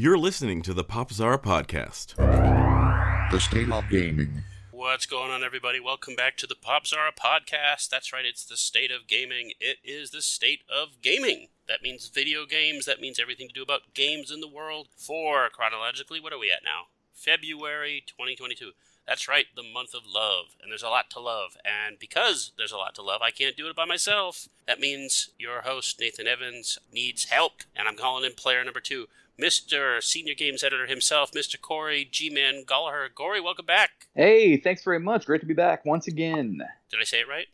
You're listening to the Popzara podcast. The State of Gaming. What's going on, everybody? Welcome back to the Popzara podcast. That's right, it's the state of gaming. It is the state of gaming. That means video games. That means everything to do about games in the world. For chronologically, what are we at now? February 2022. That's right, the month of love. And there's a lot to love. And because there's a lot to love, I can't do it by myself. That means your host, Nathan Evans, needs help. And I'm calling in player number two, Mr. Senior Games Editor himself, Mr. Corey G Man Gallagher. Corey, welcome back. Hey, thanks very much. Great to be back once again. Did I say it right?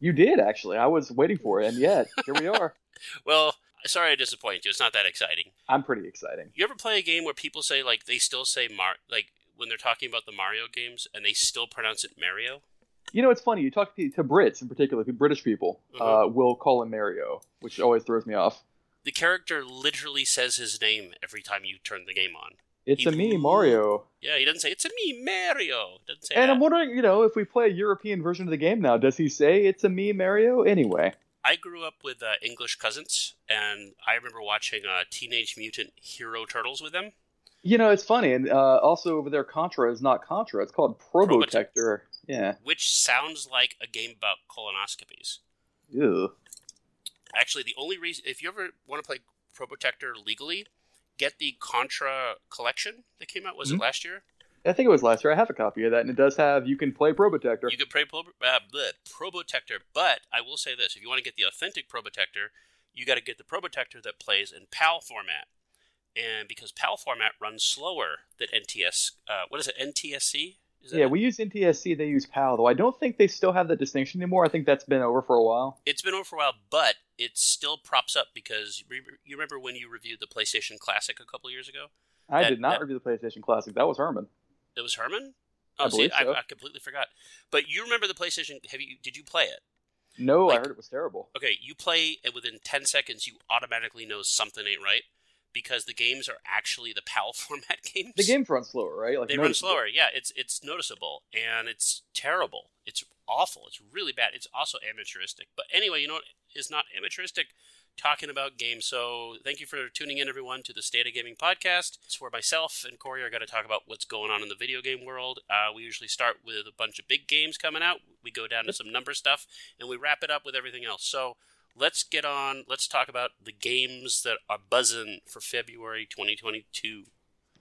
You did, actually. I was waiting for it, and yet, here we are. Well, sorry to disappoint you. It's not that exciting. I'm pretty exciting. You ever play a game where people say, like, they still say Mar, like, when they're talking about the Mario games, and they still pronounce it Mario? You know, it's funny. You talk to, to Brits, in particular, British people, Mhm. uh, will call him Mario, which always throws me off. The character literally says his name every time you turn the game on. It's He- a me, Mario. Yeah, he doesn't say, it's a me, Mario. Doesn't say And that. I'm wondering, you know, if we play a European version of the game now, does he say it's a me, Mario? Anyway. I grew up with uh, English cousins, and I remember watching uh, Teenage Mutant Hero Turtles with them. You know, it's funny. And uh, also over there, Contra is not Contra. It's called Probotector. Yeah. which sounds like a game about colonoscopies. Ew. Actually, the only reason, if you ever want to play Probotector legally, get the Contra collection that came out. Was it Mhm. last year? I think it was last year. I have a copy of that, and it does have you can play Probotector. You can play Pro, uh, bleh, Probotector, but I will say this: if you want to get the authentic Probotector, you got to get the Probotector that plays in PAL format, and because PAL format runs slower than NTS. Uh, what is it? NTSC? Yeah, we use NTSC. They use PAL, though. I don't think they still have that distinction anymore. I think that's been over for a while. It's been over for a while, but it still props up because you remember- when you reviewed the PlayStation Classic a couple years ago? I That- did not that- review the PlayStation Classic. That was Herman. It was Herman. I Oh, see, believe I, so. I completely forgot. But you remember the PlayStation? Have you? Did you play it? No, Like- I heard it was terrible. Okay, you play and within ten seconds. You automatically know something ain't right because the games are actually the PAL format games. The games run slower, right? Like they run slower. Yeah, it's it's noticeable and it's terrible. It's awful. It's really bad. It's also amateuristic. But anyway, you know what is not amateuristic? Talking about games. So thank you for tuning in, everyone, to the State of Gaming podcast. It's where myself and Corey are going to talk about what's going on in the video game world. Uh, we usually start with a bunch of big games coming out. We go down to some number stuff, and we wrap it up with everything else. So let's get on. Let's talk about the games that are buzzing for February 2022.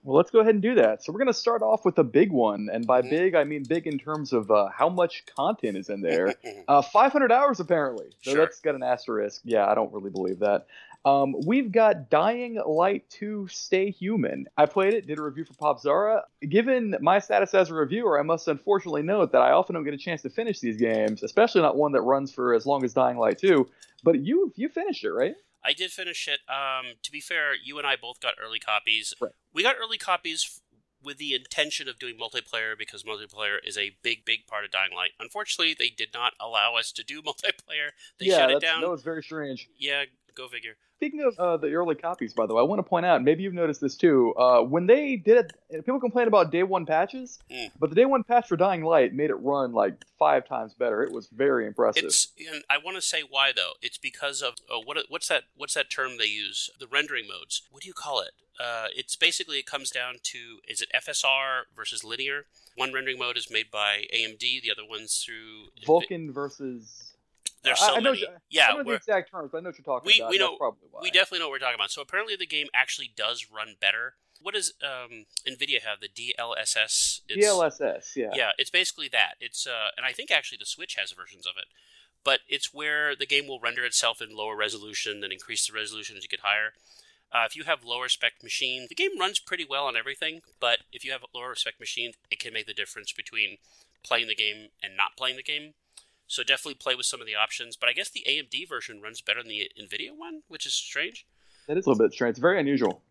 Well, let's go ahead and do that. So we're going to start off with a big one, and by Mhm. big I mean big in terms of uh, how much content is in there. Uh, 500 hours apparently. So Sure. that's got an asterisk. Yeah, I don't really believe that. Um, we've got Dying Light 2 Stay Human. I played it, did a review for Popzara. Given my status as a reviewer, I must unfortunately note that I often don't get a chance to finish these games, especially not one that runs for as long as Dying Light 2. But you you finished it, right? I did finish it. Um, to be fair, you and I both got early copies. Right. We got early copies with the intention of doing multiplayer because multiplayer is a big, big part of Dying Light. Unfortunately, they did not allow us to do multiplayer. They yeah, shut it down. that was very strange. Yeah, go figure. Speaking of uh, the early copies, by the way, I want to point out, maybe you've noticed this too. Uh, when they did it, people complain about day one patches, Mm. but the day one patch for Dying Light made it run like five times better. It was very impressive. It's. And I want to say why though. It's because of uh, what? What's that? What's that term they use? The rendering modes. What do you call it? Uh, it's basically it comes down to is it FSR versus linear? One rendering mode is made by AMD. The other one's through Vulkan versus. There's I- so I know many. yeah, I know the exact terms, but I know what you're talking We- about. we know- probably why. We definitely know what we're talking about. So apparently the game actually does run better. What does um, NVIDIA have? The DLSS? It's, DLSS, yeah. Yeah, it's basically that. It's uh, and I think actually the Switch has versions of it, but it's where the game will render itself in lower resolution, then increase the resolution as you get higher. Uh, if you have lower spec machine, the game runs pretty well on everything. But if you have a lower spec machine, it can make the difference between playing the game and not playing the game. So definitely play with some of the options. But I guess the AMD version runs better than the Nvidia one, which is strange. That is a little bit strange. It's very unusual.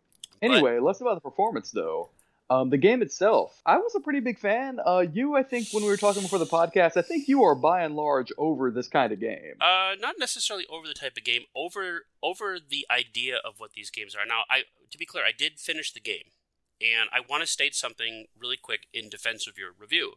Anyway, less about the performance though. Um, the game itself, I was a pretty big fan. Uh, you, I think, when we were talking before the podcast, I think you are by and large over this kind of game. Uh, not necessarily over the type of game, over over the idea of what these games are. Now, I to be clear, I did finish the game, and I want to state something really quick in defense of your review.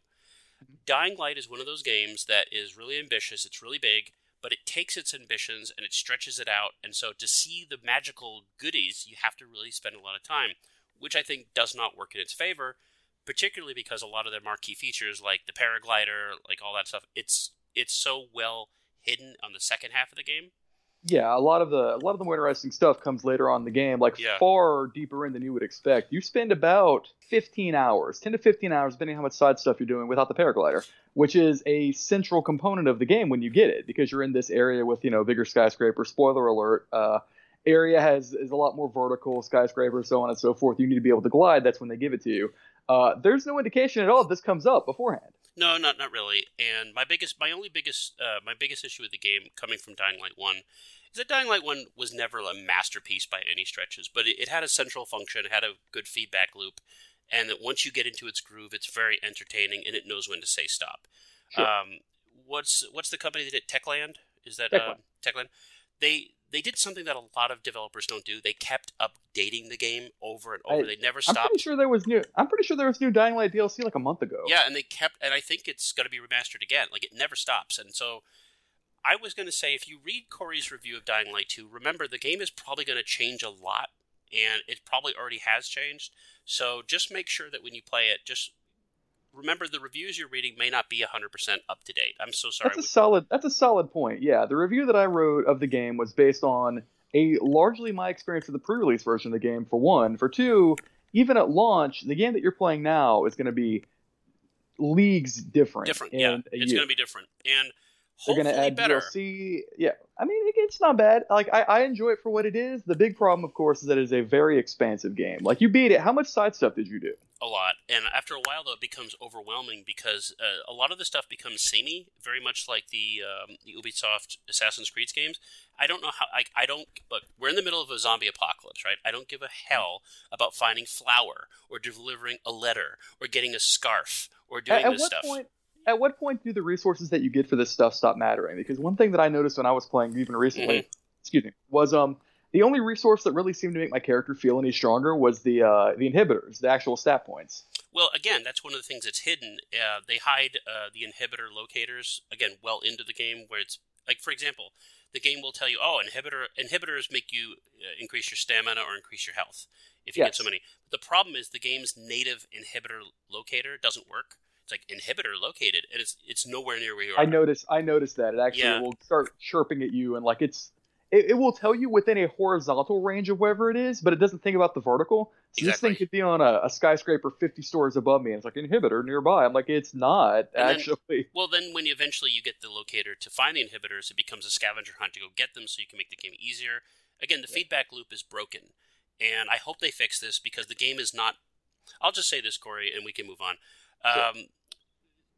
Dying Light is one of those games that is really ambitious. It's really big, but it takes its ambitions and it stretches it out. And so to see the magical goodies, you have to really spend a lot of time. which I think does not work in its favor, particularly because a lot of their marquee features, like the paraglider, like all that stuff, it's it's so well hidden on the second half of the game. Yeah, a lot of the a lot of the more interesting stuff comes later on in the game, like Yeah. far deeper in than you would expect. You spend about 15 hours, 10 to 15 hours, depending on how much side stuff you're doing without the paraglider, which is a central component of the game when you get it, because you're in this area with you know bigger skyscraper. Spoiler alert: uh, area has is a lot more vertical skyscrapers, so on and so forth. You need to be able to glide. That's when they give it to you. Uh, there's no indication at all this comes up beforehand. No, not not really. And my biggest, my only biggest, uh, my biggest issue with the game coming from Dying Light One is that Dying Light One was never a masterpiece by any stretches, but it, it had a central function, it had a good feedback loop, and that once you get into its groove, it's very entertaining and it knows when to say stop. Sure. Um, what's what's the company that did Techland? Is that Techland. uh, Techland? They they did something that a lot of developers don't do. They kept updating the game over and over. I- they never stopped. I'm pretty sure there was new. I'm pretty sure there was new Dying Light DLC like a month ago. Yeah, and they kept, and I think it's going to be remastered again. Like it never stops. And so, I was going to say, if you read Corey's review of Dying Light 2, remember the game is probably going to change a lot, and it probably already has changed. So just make sure that when you play it, just remember the reviews you're reading may not be 100% up to date. I'm so sorry. That's a solid. That's a solid point. Yeah, the review that I wrote of the game was based on a largely my experience with the pre-release version of the game. For one, for two, even at launch, the game that you're playing now is going to be leagues different. different, in yeah, it's going to be different, and They're going to add better. DLC. Yeah, I mean, it- it's not bad. Like I, I enjoy it for what it is. The big problem, of course, is that it is a very expansive game. Like you beat it. How much side stuff did you do? a lot and after a while though it becomes overwhelming because uh, a lot of the stuff becomes samey very much like the um, the ubisoft assassin's creed games i don't know how I, I don't look we're in the middle of a zombie apocalypse right i don't give a hell about finding flour or delivering a letter or getting a scarf or doing at, at this what stuff point at what point do the resources that you get for this stuff stop mattering because one thing that i noticed when i was playing even recently Mm-hmm. excuse me was um the only resource that really seemed to make my character feel any stronger was the uh, the inhibitors the actual stat points Well, again, that's one of the things that's hidden. Uh, they hide uh, the inhibitor locators again well into the game, where it's like, for example, the game will tell you, "Oh, inhibitor inhibitors make you uh, increase your stamina or increase your health if you get so many." But the problem is the game's native inhibitor locator doesn't work. It's like inhibitor located, and it's it's nowhere near where you are. i noticed i noticed that it actually Yeah. will start chirping at you and like it's it, it will tell you within a horizontal range of wherever it is but it doesn't think about the vertical so this thing could be on a, a skyscraper 50 stories above me and it's like inhibitor nearby i'm like it's not And then- actually Well, then when you eventually you get the locator to find the inhibitors, it becomes a scavenger hunt to go get them, so you can make the game easier. Again, the feedback loop is broken, and I hope they fix this because the game is not. I'll just say this, Corey, and we can move on. Um,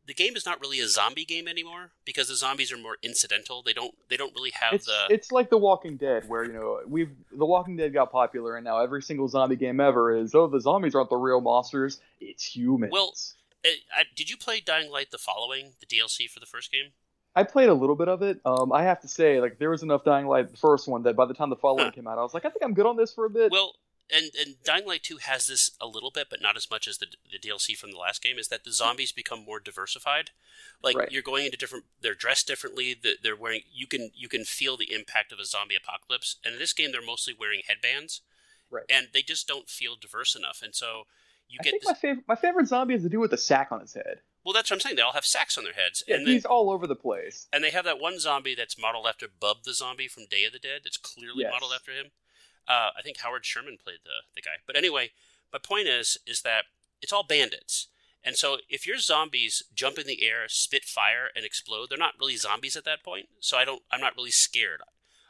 the game is not really a zombie game anymore because the zombies are more incidental. They don't. They don't really have it's, the. it's like The Walking Dead, where you know we've The Walking Dead got popular, and now every single zombie game ever is oh the zombies aren't the real monsters, it's humans. Well- Uh, I, did you play Dying Light: The Following, the DLC for the first game? I played a little bit of it. Um, I have to say, like there was enough Dying Light the first one that by the time the following Huh. came out, I was like, I think I'm good on this for a bit. Well, and and Dying Light Two has this a little bit, but not as much as the the DLC from the last game. Is that the hmm. zombies become more diversified? Like Right. you're going into different. They're dressed differently. They're wearing. You can you can feel the impact of a zombie apocalypse. And in this game, they're mostly wearing headbands, Right. and they just don't feel diverse enough. And so you I get think this. my favorite my favorite zombie is the dude with the sack on his head. well, that's what I'm saying. They all have sacks on their heads, Yeah, and he's all over the place. and they have that one zombie that's modeled after Bub the zombie from Day of the Dead. That's clearly Yes. modeled after him. Uh, I think Howard Sherman played the the guy. But anyway, my point is is that it's all bandits. And so if your zombies jump in the air, spit fire, and explode, they're not really zombies at that point. So I don't. I'm not really scared.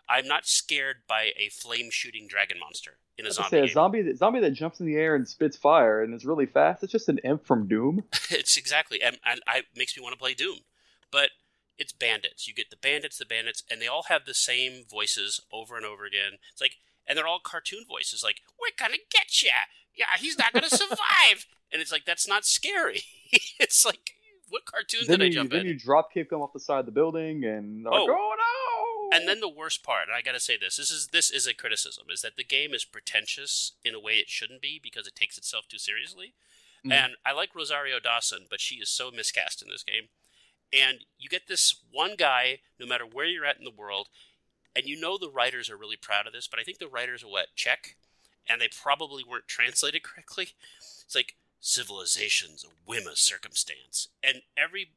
I'm not scared by a flame shooting dragon monster in a I was gonna zombie say, a zombie that zombie that jumps in the air and spits fire and is really fast. It's just an imp from Doom. it's exactly and, and I makes me want to play Doom. But it's bandits. You get the bandits, the bandits, and they all have the same voices over and over again. It's like and they're all cartoon voices like, We're gonna get ya. Yeah, he's not gonna survive. and it's like that's not scary. it's like what cartoon then did I you, jump then in? you drop kick them off the side of the building and they're like, Oh. oh no! And then the worst part, and I gotta say this, this is this is a criticism, is that the game is pretentious in a way it shouldn't be because it takes itself too seriously. Mhm. And I like Rosario Dawson, but she is so miscast in this game. And you get this one guy, no matter where you're at in the world, and you know the writers are really proud of this, but I think the writers are what Czech, and they probably weren't translated correctly. It's like civilization's a whim of circumstance, and every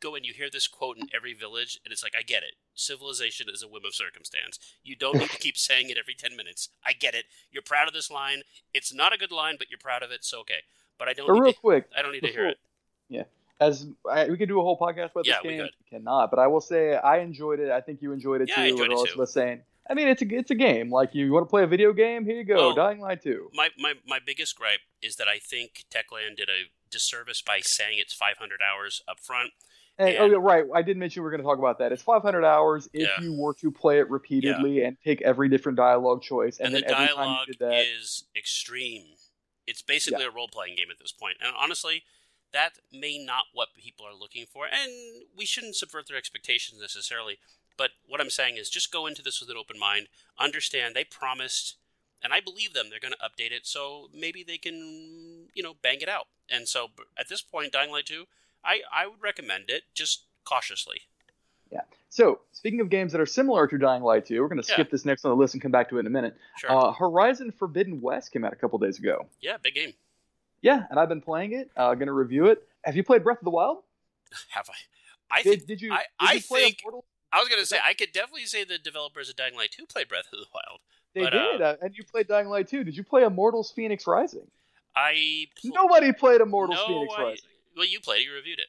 go and you hear this quote in every village, and it's like I get it. Civilization is a whim of circumstance. You don't need to keep saying it every ten minutes. I get it. You're proud of this line. It's not a good line, but you're proud of it, so okay. But I don't. But need real to, quick, I don't need to hear it. it. As I, we could do a whole podcast about Yeah, this we game. could. We cannot, but I will say I enjoyed it. I think you enjoyed it Yeah, too. I enjoyed it too. saying. I mean, it's a it's a game. Like you want to play a video game? Here you go, Well, Dying Light Two. My, my my biggest gripe is that I think Techland did a disservice by saying it's 500 hours up front. And, oh yeah, right. I did mention we are going to talk about that. It's 500 hours if Yeah. you were to play it repeatedly and take every different dialogue choice, and, and, then the every time dialogue you did that, is extreme. It's basically a role playing game at this point, and honestly, that may not what people are looking for, and we shouldn't subvert their expectations necessarily. But what I'm saying is, just go into this with an open mind. Understand they promised, and I believe them. They're going to update it, so maybe they can, you know, bang it out. And so, at this point, Dying Light 2, I I would recommend it, just cautiously. Yeah. So, speaking of games that are similar to Dying Light 2, we're going to Yeah. skip this next on the list and come back to it in a minute. Sure. Uh, Horizon Forbidden West came out a couple days ago. yeah, big game. Yeah, and I've been playing it. Uh, going to review it. Have you played Breath of the Wild? Have I? I Did, think did you? I- did I you think- I was gonna say I could definitely say the developers of Dying Light 2 played Breath of the Wild. They but, did, uh, uh, and you played Dying Light 2. Did you play Immortals Phoenix Rising? I pl- Nobody played Immortals no, Phoenix I- Rising. Well, you played it. You reviewed it.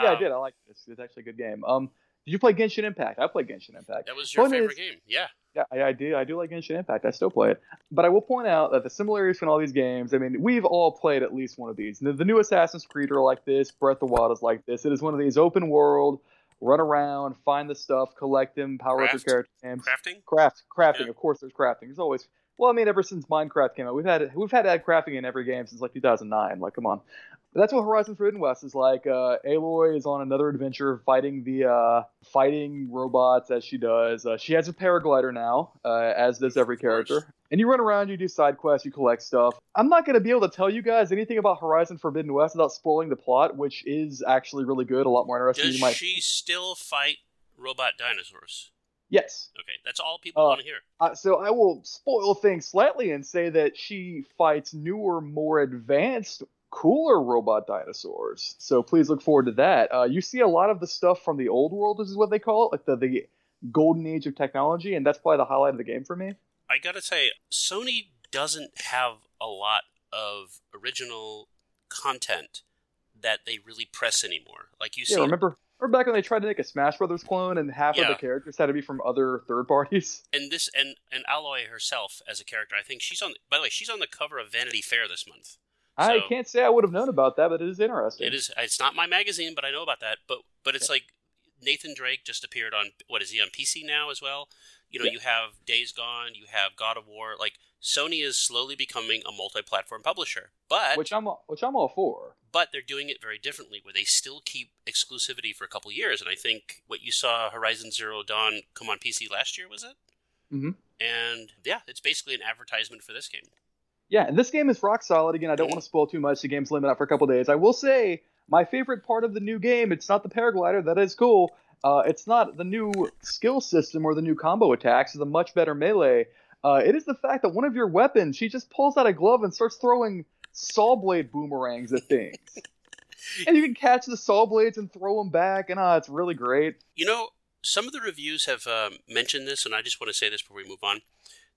Yeah, I Um, did. I like it. It's, it's actually a good game. Um, did you play Genshin Impact? I played Genshin Impact. That was your Point favorite is- game. Yeah. Yeah, I, I do. I do like Genshin Impact. I still play it. But I will point out that the similarities between all these games. I mean, we've all played at least one of these. The, the new Assassin's Creed are like this. Breath of the Wild is like this. It is one of these open world, run around, find the stuff, collect them, power up your character games. Crafting. Craft, crafting. Yeah. Of course, there's crafting. There's always. Well, I mean, ever since Minecraft came out, we've had we've had add crafting in every game since like 2009. Like, come on. But that's what Horizon Forbidden West is like. Uh, Aloy is on another adventure fighting the uh, fighting robots as she does. Uh, she has a paraglider now, uh, as does every character. And you run around, you do side quests, you collect stuff. I'm not going to be able to tell you guys anything about Horizon Forbidden West without spoiling the plot, which is actually really good, a lot more interesting. Does than you might. she still fight robot dinosaurs? Yes. Okay, that's all people Uh, want to hear. Uh, so I will spoil things slightly and say that she fights newer, more advanced, cooler robot dinosaurs. So please look forward to that. Uh, you see a lot of the stuff from the old world, this is what they call it, like the, the golden age of technology, and that's probably the highlight of the game for me. I gotta say, Sony doesn't have a lot of original content that they really press anymore. Like you see, Yeah, remember? Remember back when they tried to make a Smash Brothers clone and half of the characters had to be from other third parties? and this and and Aloy herself as a character, I think she's on. By the way, she's on the cover of Vanity Fair this month. I can't say I would have known about that, but it is interesting. It is. It's not my magazine, but I know about that. But but it's like Nathan Drake just appeared on. What is he on PC now as well? You know, Yeah. you have Days Gone, you have God of War. Like Sony is slowly becoming a multi-platform publisher, but Which I'm which I'm all for. but they're doing it very differently, where they still keep exclusivity for a couple years. And I think what you saw Horizon Zero Dawn come on PC last year was it? Mhm. And yeah, it's basically an advertisement for this game. Yeah, and this game is rock solid. Again, I don't want to spoil too much. The game's limited out for a couple days. I will say my favorite part of the new game. It's not the paraglider. That is cool. Uh, it's not the new skill system or the new combo attacks. It's a much better melee. Uh, it is the fact that one of your weapons, she just pulls out a glove and starts throwing saw blade boomerangs at things. and you can catch the saw blades and throw them back, and uh, it's really great. You know, some of the reviews have um, mentioned this, and I just want to say this before we move on.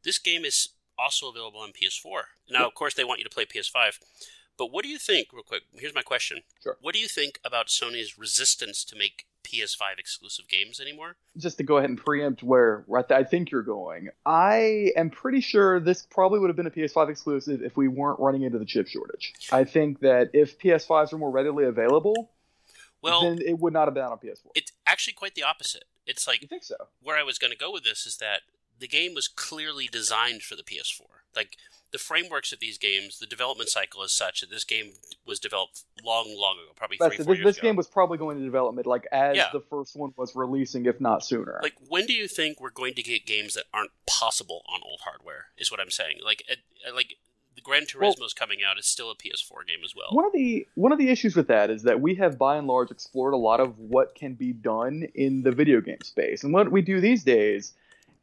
This game is also available on PS4. Now, Yep. of course, they want you to play PS5. But what do you think, real quick? Here's my question. Sure. What do you think about Sony's resistance to make PS5 exclusive games anymore? just to go ahead and preempt where I think you're going, I am pretty sure this probably would have been a PS5 exclusive if we weren't running into the chip shortage. I think that if PS5s were more readily available, Well, then it would not have been on PS4. it's actually quite the opposite. It's like you think so? where I was going to go with this is that the game was clearly designed for the PS4. Like the frameworks of these games, the development cycle is such that this game was developed long, long ago, probably That's three, it. four This, years this ago. game was probably going to development like as Yeah. the first one was releasing, if not sooner. like when do you think we're going to get games that aren't possible on old hardware? Is what I'm saying. Like, uh, like the Gran Turismo's coming out. It's still a PS4 game as well. One of the one of the issues with that is that we have by and large explored a lot of what can be done in the video game space, and what we do these days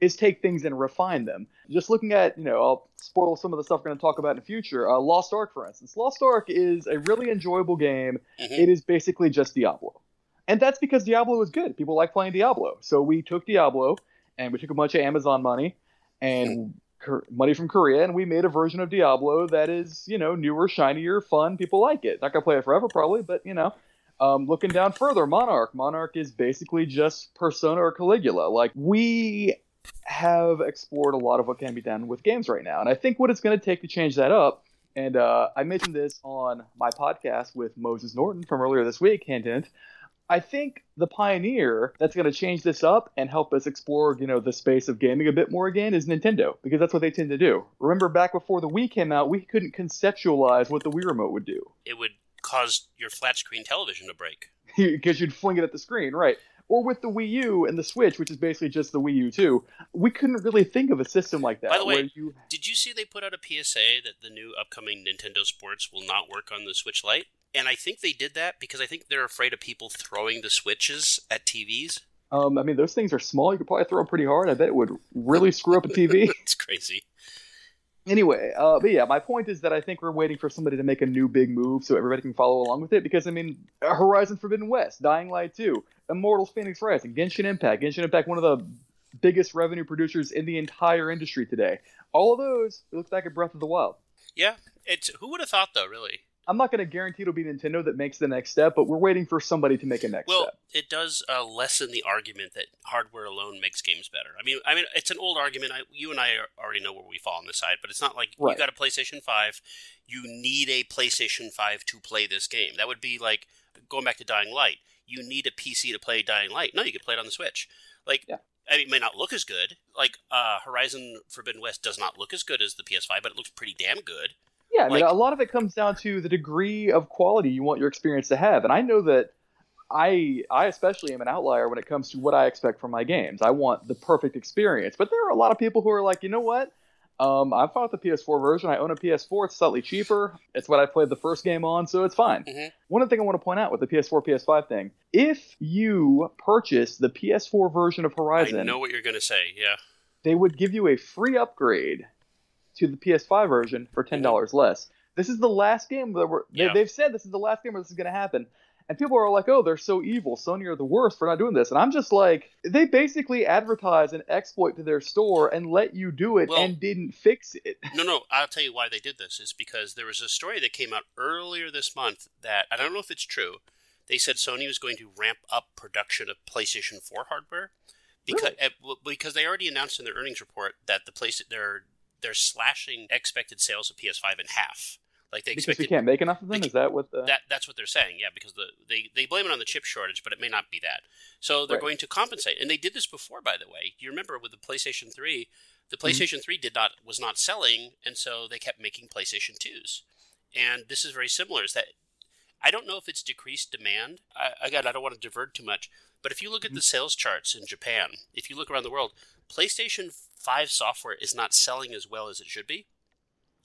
is take things and refine them. Just looking at, you know, I'll spoil some of the stuff we're going to talk about in the future. Uh, Lost Ark, for instance. Lost Ark is a really enjoyable game. Mhm. It is basically just Diablo. And that's because Diablo is good. People like playing Diablo. So we took Diablo and we took a bunch of Amazon money and Kor- money from Korea and we made a version of Diablo that is, you know, newer, shinier, fun. People like it. Not going to play it forever, probably, but, you know. Um, looking down further, Monark. Monark is basically just Persona or Caligula. Like, we have explored a lot of what can be done with games right now. And I think what it's going to take to change that up, and uh, I mentioned this on my podcast with Moses Norton from earlier this week, hint, hint. I think the pioneer that's going to change this up and help us explore, you know, the space of gaming a bit more again is Nintendo, because that's what they tend to do. Remember back before the Wii came out, we couldn't conceptualize what the Wii remote would do. It would cause your flat screen television to break. because you'd fling it at the screen, right? Or with the Wii U and the Switch, which is basically just the Wii U too, we couldn't really think of a system like that. By the way, you, Did you see they put out a PSA that the new upcoming Nintendo Sports will not work on the Switch Lite? And I think they did that because I think they're afraid of people throwing the Switches at TVs. um, I mean, those things are small. You could probably throw them pretty hard. I bet it would really screw up a TV. it's crazy. Anyway, uh, but yeah, my point is that I think we're waiting for somebody to make a new big move so everybody can follow along with it. Because I mean, Horizon Forbidden West, Dying Light 2, Immortals Phoenix Rising, Genshin Impact, Genshin Impact, one of the biggest revenue producers in the entire industry today. All of those, we look back at Breath of the Wild. Yeah, it's who would have thought though, really? I'm not going to guarantee it'll be Nintendo that makes the next step, but we're waiting for somebody to make a next Well, step. it does uh, lessen the argument that hardware alone makes games better. I mean, I mean, it's an old argument. I, you and I are, already know where we fall on this side, but it's not like Right. you got a PlayStation Five, you need a PlayStation Five to play this game. That would be like going back to Dying Light. You need a PC to play Dying Light. No, you can play it on the Switch. Like, Yeah. I mean, it may not look as good. Like, uh, Horizon Forbidden West does not look as good as the PS5, but it looks pretty damn good. Yeah, I mean, like- a lot of it comes down to the degree of quality you want your experience to have. And I know that I, I especially am an outlier when it comes to what I expect from my games. I want the perfect experience. But there are a lot of people who are like, you know what? Um, I bought the PS4 version. I own a PS4. It's slightly cheaper. It's what I played the first game on, so it's fine. Mhm. One thing I want to point out with the PS4, PS5 thing: if you purchase the PS4 version of Horizon, I know what you're going to say. Yeah. they would give you a free upgrade to the PS5 version for ten dollars less. This is the last game that we're, they, Yeah. they've said this is the last game where this is going to happen, and people are like, "Oh, they're so evil. Sony are the worst for not doing this." And I'm just like, they basically advertise an exploit to their store and let you do it Well- and didn't fix it. No, no. I'll tell you why they did this. Is because there was a story that came out earlier this month that I don't know if it's true. They said Sony was going to ramp up production of PlayStation 4 hardware because Really? eh, because they already announced in their earnings report that the place they're they're slashing expected sales of PS5 in half. Like they because we can't make enough of them. Is that what the? that that's what they're saying, yeah, because the they, they blame it on the chip shortage, but it may not be that. So they're Right. going to compensate, and they did this before, by the way. You remember with the PlayStation Three, the Mm-hmm. PlayStation Three did not was not selling, and so they kept making PlayStation Twos, and this is very similar. Is that I don't know if it's decreased demand. I, again, I don't want to divert too much, but if you look at Mm-hmm. the sales charts in Japan, if you look around the world, PlayStation Five software is not selling as well as it should be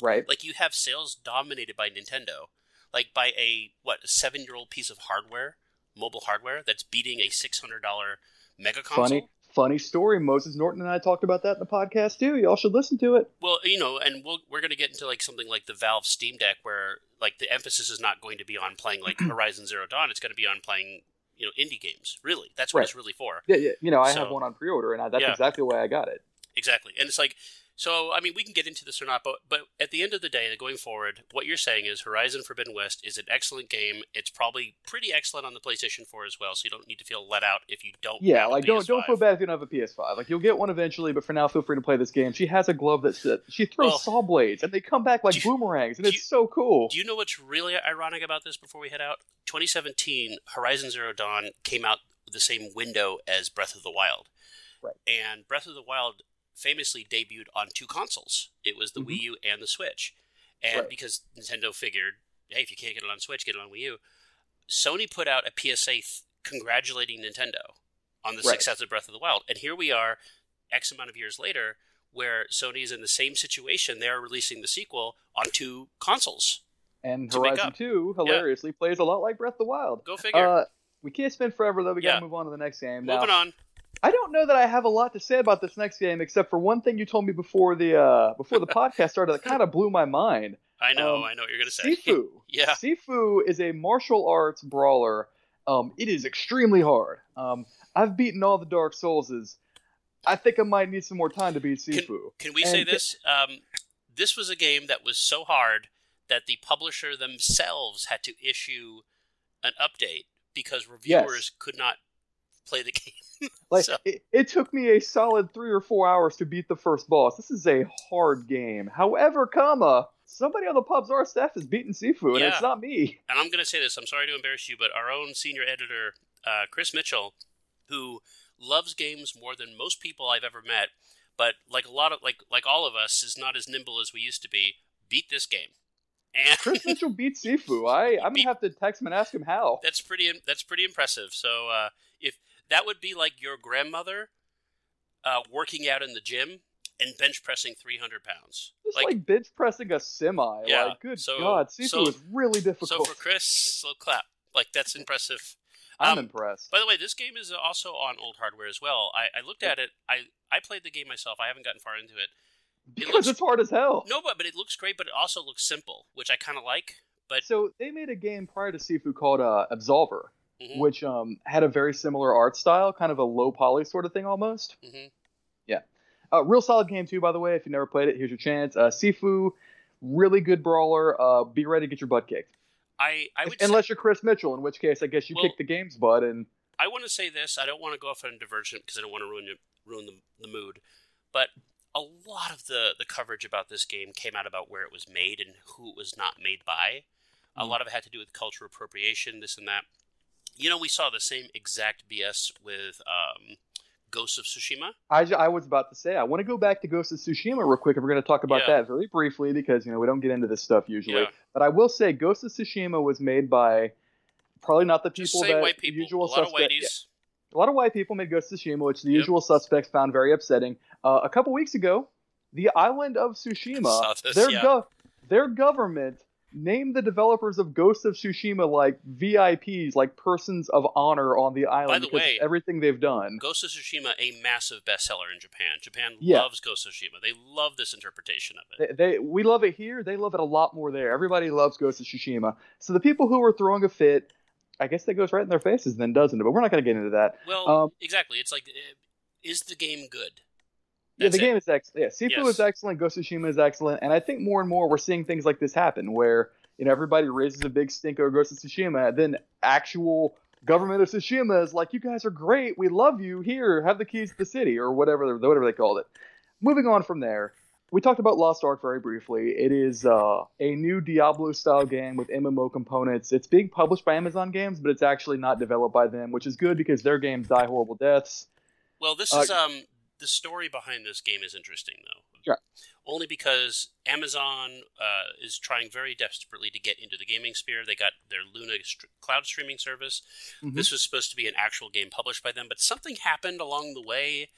right. like you have sales dominated by Nintendo, like by a what a seven year old piece of hardware, mobile hardware that's beating a six hundred dollar mega console. Funny, funny story. Moses Norton and I talked about that in the podcast too. Y'all should listen to it. Well, you know, and we'll, we're going to get into like something like the Valve Steam Deck, where like the emphasis is not going to be on playing like Horizon Zero Dawn. It's going to be on playing you know indie games. Really, that's what Right. it's really for. Yeah, yeah. You know, I So- have one on pre-order, and I, that's Yeah. exactly why I got it. Exactly, and it's like. So, I mean, we can get into this or not, but but at the end of the day, going forward, what you're saying is Horizon Forbidden West is an excellent game. It's probably pretty excellent on the PlayStation 4 as well, so you don't need to feel let out if you don't. Yeah, like don't don't PS5. feel bad if you don't have a PS5. Like you'll get one eventually, but for now, feel free to play this game. She has a glove that that- she throws Well, saw blades, and they come back like you- boomerangs, and it's you- so cool. Do you know what's really ironic about this before we head out? 2017, Horizon Zero Dawn came out the same window as Breath of the Wild. Right. And Breath of the Wild famously debuted on two consoles. It was the Mhm. Wii U and the Switch. And Right. because Nintendo figured, hey, if you can't get it on Switch, get it on Wii U. Sony put out a PSA th- congratulating Nintendo on the Right. success of Breath of the Wild. And here we are, X amount of years later, where Sony is in the same situation. They're releasing the sequel on two consoles. and Horizon. Two hilariously plays a lot like Breath of the Wild. Go figure. Uh, we can't spend forever though. We got to move on to the next game now. Moving on. I don't know that I have a lot to say about this next game, except for one thing you told me before the uh, before the podcast started that kind of blew my mind. I know, Um, I know what you're gonna say. Sifu. Yeah. Sifu is a martial arts brawler. Um, it is extremely hard. Um, I've beaten all the Dark Soulses. I think I might need some more time to beat Sifu. Can we And say this? Um, this was a game that was so hard that the publisher themselves had to issue an update because reviewers could not play the game. Like So- it, it took me a solid three or four hours to beat the first boss. This is a hard game. However, comma somebody on the Popzara staff is beating Sifu, and Yeah. it's not me. and I'm going to say this. I'm sorry to embarrass you, but our own senior editor, uh, Chris Mitchell, who loves games more than most people I've ever met, but like a lot of like like all of us, is not as nimble as we used to be. Beat this game, and Chris Mitchell beat Sifu. I I'm gonna have to text him and ask him how. that's pretty that's pretty impressive. So uh, that would be like your grandmother uh, working out in the gym and bench pressing 300 pounds. Just like, bench pressing a semi. Yeah, Like, good so- God, Sifu so- is really difficult. so for Chris, slow clap. Like that's impressive. I'm um, impressed. By the way, this game is also on old hardware as well. I, I looked at it. I, I played the game myself. I haven't gotten far into it. because looks- it's hard as hell. No, but but it looks great. But it also looks simple, which I kind of like. But So they made a game prior to Sifu called uh, Absolver, mhm, which um, had a very similar art style, kind of a low poly sort of thing almost. mhm. Yeah. Uh, real solid game too, by the way. If you never played it, here's your chance. Uh, Sifu, really good brawler. Uh, be ready to get your butt kicked. I I would Unless say, you're Chris Mitchell, in which case I guess you Well- kick the game's butt. And I want to say this. I don't want to go off on a divergent because I don't want to ruin it- ruin the, the mood. But a lot of the the coverage about this game came out about where it was made and who it was not made by. A Mhm. lot of it had to do with cultural appropriation, this and that. You know, we saw the same exact BS with um, Ghosts of Tsushima. I, I was about to say I want to go back to Ghost of Tsushima real quick. If we're going to talk about Yeah. that very briefly, because you know we don't get into this stuff usually. Yeah. But I will say Ghost of Tsushima was made by probably not the people that white people. usual a lot of suspect- whiteys. A lot of white people made Ghost of Tsushima, which the Yep. usual suspects found very upsetting. Uh, a couple weeks ago, the island of Tsushima, this, their yeah. gov- their government named the developers of Ghost of Tsushima like VIPs, like persons of honor on the island By the way, everything they've done. Ghost of Tsushima, a massive bestseller in Japan. Japan Yeah. loves Ghost of Tsushima. They love this interpretation of it. They, they we love it here. They love it a lot more there. Everybody loves Ghost of Tsushima. So the people who are throwing a fit, I guess that goes right in their faces, then doesn't it? But we're not going to get into that. Well, Um, exactly. It's like, uh, is the game good? Yeah, the it. game is excellent. Yeah, Sifu Yes. is excellent. Ghost of Tsushima is excellent, and I think more and more we're seeing things like this happen, where you know everybody raises a big stink over Ghost of Tsushima, then actual government of Tsushima is like, "You guys are great. We love you. Here, have the keys to the city, or whatever, whatever they called it." Moving on from there, we talked about Lost Ark very briefly. It is uh, a new Diablo-style game with MMO components. It's being published by Amazon Games, but it's actually not developed by them, which is good because their games die horrible deaths. Well, this Uh, is um the story behind this game is interesting though. Sure. Only because Amazon uh, is trying very desperately to get into the gaming sphere. They got their Luna st- cloud streaming service. Mhm. This was supposed to be an actual game published by them, but something happened along the way,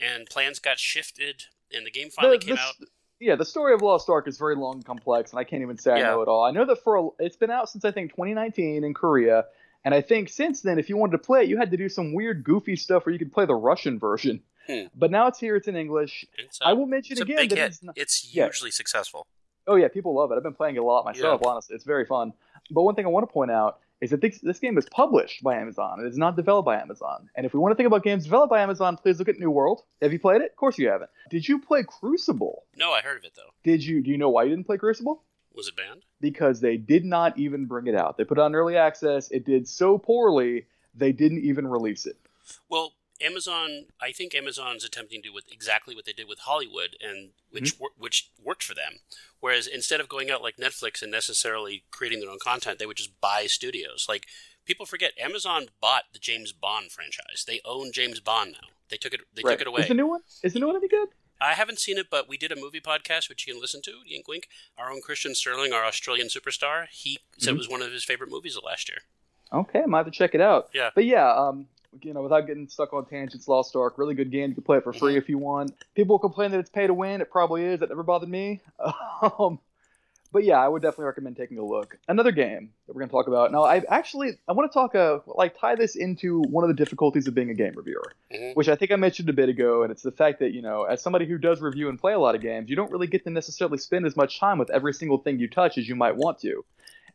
and plans got shifted, and the game finally The- came out. Yeah, the story of Lost Ark is very long and complex, and I can't even say I know it all. I know that for a, it's been out since I think 2019 in Korea, and I think since then, if you wanted to play it, you had to do some weird, goofy stuff where you could play the Russian version. Hmm. But now it's here; it's in English. It's, I will mention again that hit. it's not, It's Yeah. hugely successful. Oh yeah, people love it. I've been playing it a lot myself. Honestly, it's very fun. But one thing I want to point out is that this, this game is published by Amazon. It is not developed by Amazon. And if we want to think about games developed by Amazon, please look at New World. Have you played it? Of course you haven't. Did you play Crucible? No, I heard of it though. Did you? Do you know why you didn't play Crucible? Was it banned? Because they did not even bring it out. They put it on early access. It did so poorly they didn't even release it. Well, Amazon, I think Amazon's attempting to do with exactly what they did with Hollywood, and which Mm-hmm. wor- which worked for them. Whereas instead of going out like Netflix and necessarily creating their own content, they would just buy studios. Like people forget, Amazon bought the James Bond franchise. They own James Bond now. They took it. They Right. took it away. Is the new one? Is the new one any good? I haven't seen it, but we did a movie podcast which you can listen to. Yink wink. Our own Christian Sterling, our Australian superstar, he said Mhm. it was one of his favorite movies of last year. Okay, I might have to check it out. Yeah. But yeah, um, you know, without getting stuck on tangents, Lost Ark, really good game. You can play it for free if you want. People complain that it's pay to win. It probably is. That never bothered me. Um, but yeah, I would definitely recommend taking a look. Another game that we're going to talk about now. I actually I want to talk uh like tie this into one of the difficulties of being a game reviewer, Mhm. which I think I mentioned a bit ago, and it's the fact that you know, as somebody who does review and play a lot of games, you don't really get to necessarily spend as much time with every single thing you touch as you might want to,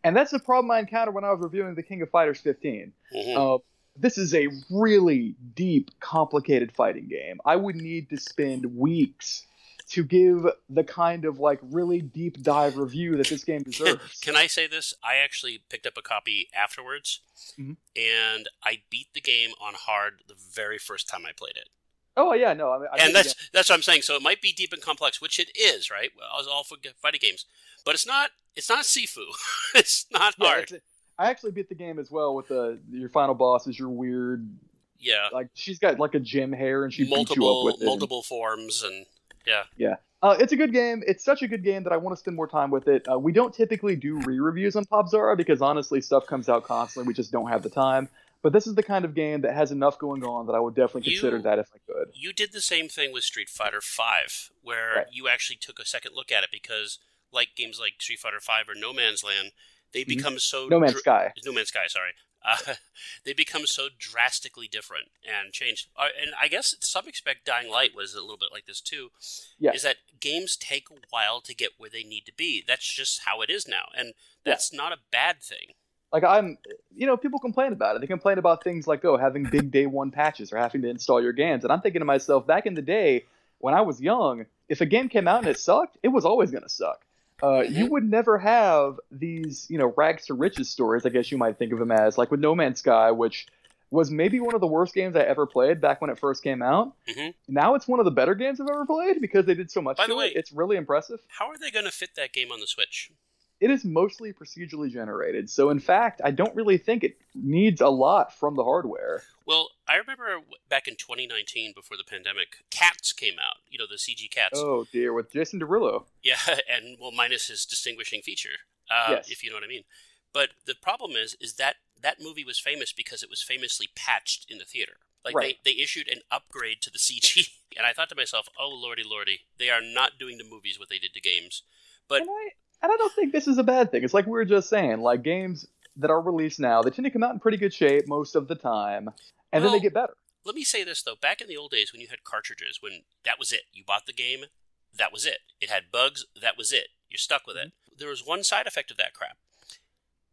and that's the problem I encountered when I was reviewing the King of Fighters 15. Mhm. Uh, this is a really deep, complicated fighting game. I would need to spend weeks to give the kind of like really deep dive review that this game deserves. Can I say this? I actually picked up a copy afterwards, Mhm. and I beat the game on hard the very first time I played it. oh yeah, no, I mean, I and that's that's what I'm saying. So it might be deep and complex, which it is, right? Well, I all for fighting games, but it's not. It's not Sifu. it's not yeah, hard. it's- I actually beat the game as well with the your final boss is your weird yeah, like she's got like a gem hair and she beats you up multiple with it. multiple forms and yeah. Yeah. Uh, it's a good game. It's such a good game that I want to spend more time with it. Uh, we don't typically do re-reviews on Popzara because honestly, stuff comes out constantly. We just don't have the time. But this is the kind of game that has enough going on that I would definitely You- consider that if I could. you did the same thing with Street Fighter Five, where Right. you actually took a second look at it because, like games like Street Fighter Five or No Man's Land, they Mhm. become so No Man's dr- Sky. No Man's Sky, sorry. Uh, they become so drastically different and changed. Uh, and I guess to some respect, Dying Light was a little bit like this too. Yes. Is that games take a while to get where they need to be? That's just how it is now, and that's not a bad thing. Like I'm, you know, people complain about it. They complain about things like, oh, having big day one patches or having to install your games. And I'm thinking to myself, back in the day when I was young, if a game came out and it sucked, it was always going to suck. Uh, you would never have these, you know, rags to riches stories. I guess you might think of them as like with No Man's Sky, which was maybe one of the worst games I ever played back when it first came out. Mhm. Now it's one of the better games I've ever played because they did so much By to the way- it. It's really impressive. How are they going to fit that game on the Switch? It is mostly procedurally generated, so in fact, I don't really think it needs a lot from the hardware. Well, I remember back in 2019, before the pandemic, Cats came out. You know, the CG Cats. Oh dear, with Jason Derulo. Yeah, and well, minus his distinguishing feature, uh, Yes. if you know what I mean. But the problem is, is that that movie was famous because it was famously patched in the theater. Like Right. they, they issued an upgrade to the CG, and I thought to myself, "Oh lordy, lordy, they are not doing to movies what they did to games." But and I and I don't think this is a bad thing. It's like we were just saying, like games that are released now, they tend to come out in pretty good shape most of the time, and then they get better. let me say this though: back in the old days, when you had cartridges, when that was it, you bought the game, that was it. It had bugs, that was it. You're stuck with it. Mm-hmm. There was one side effect of that crap.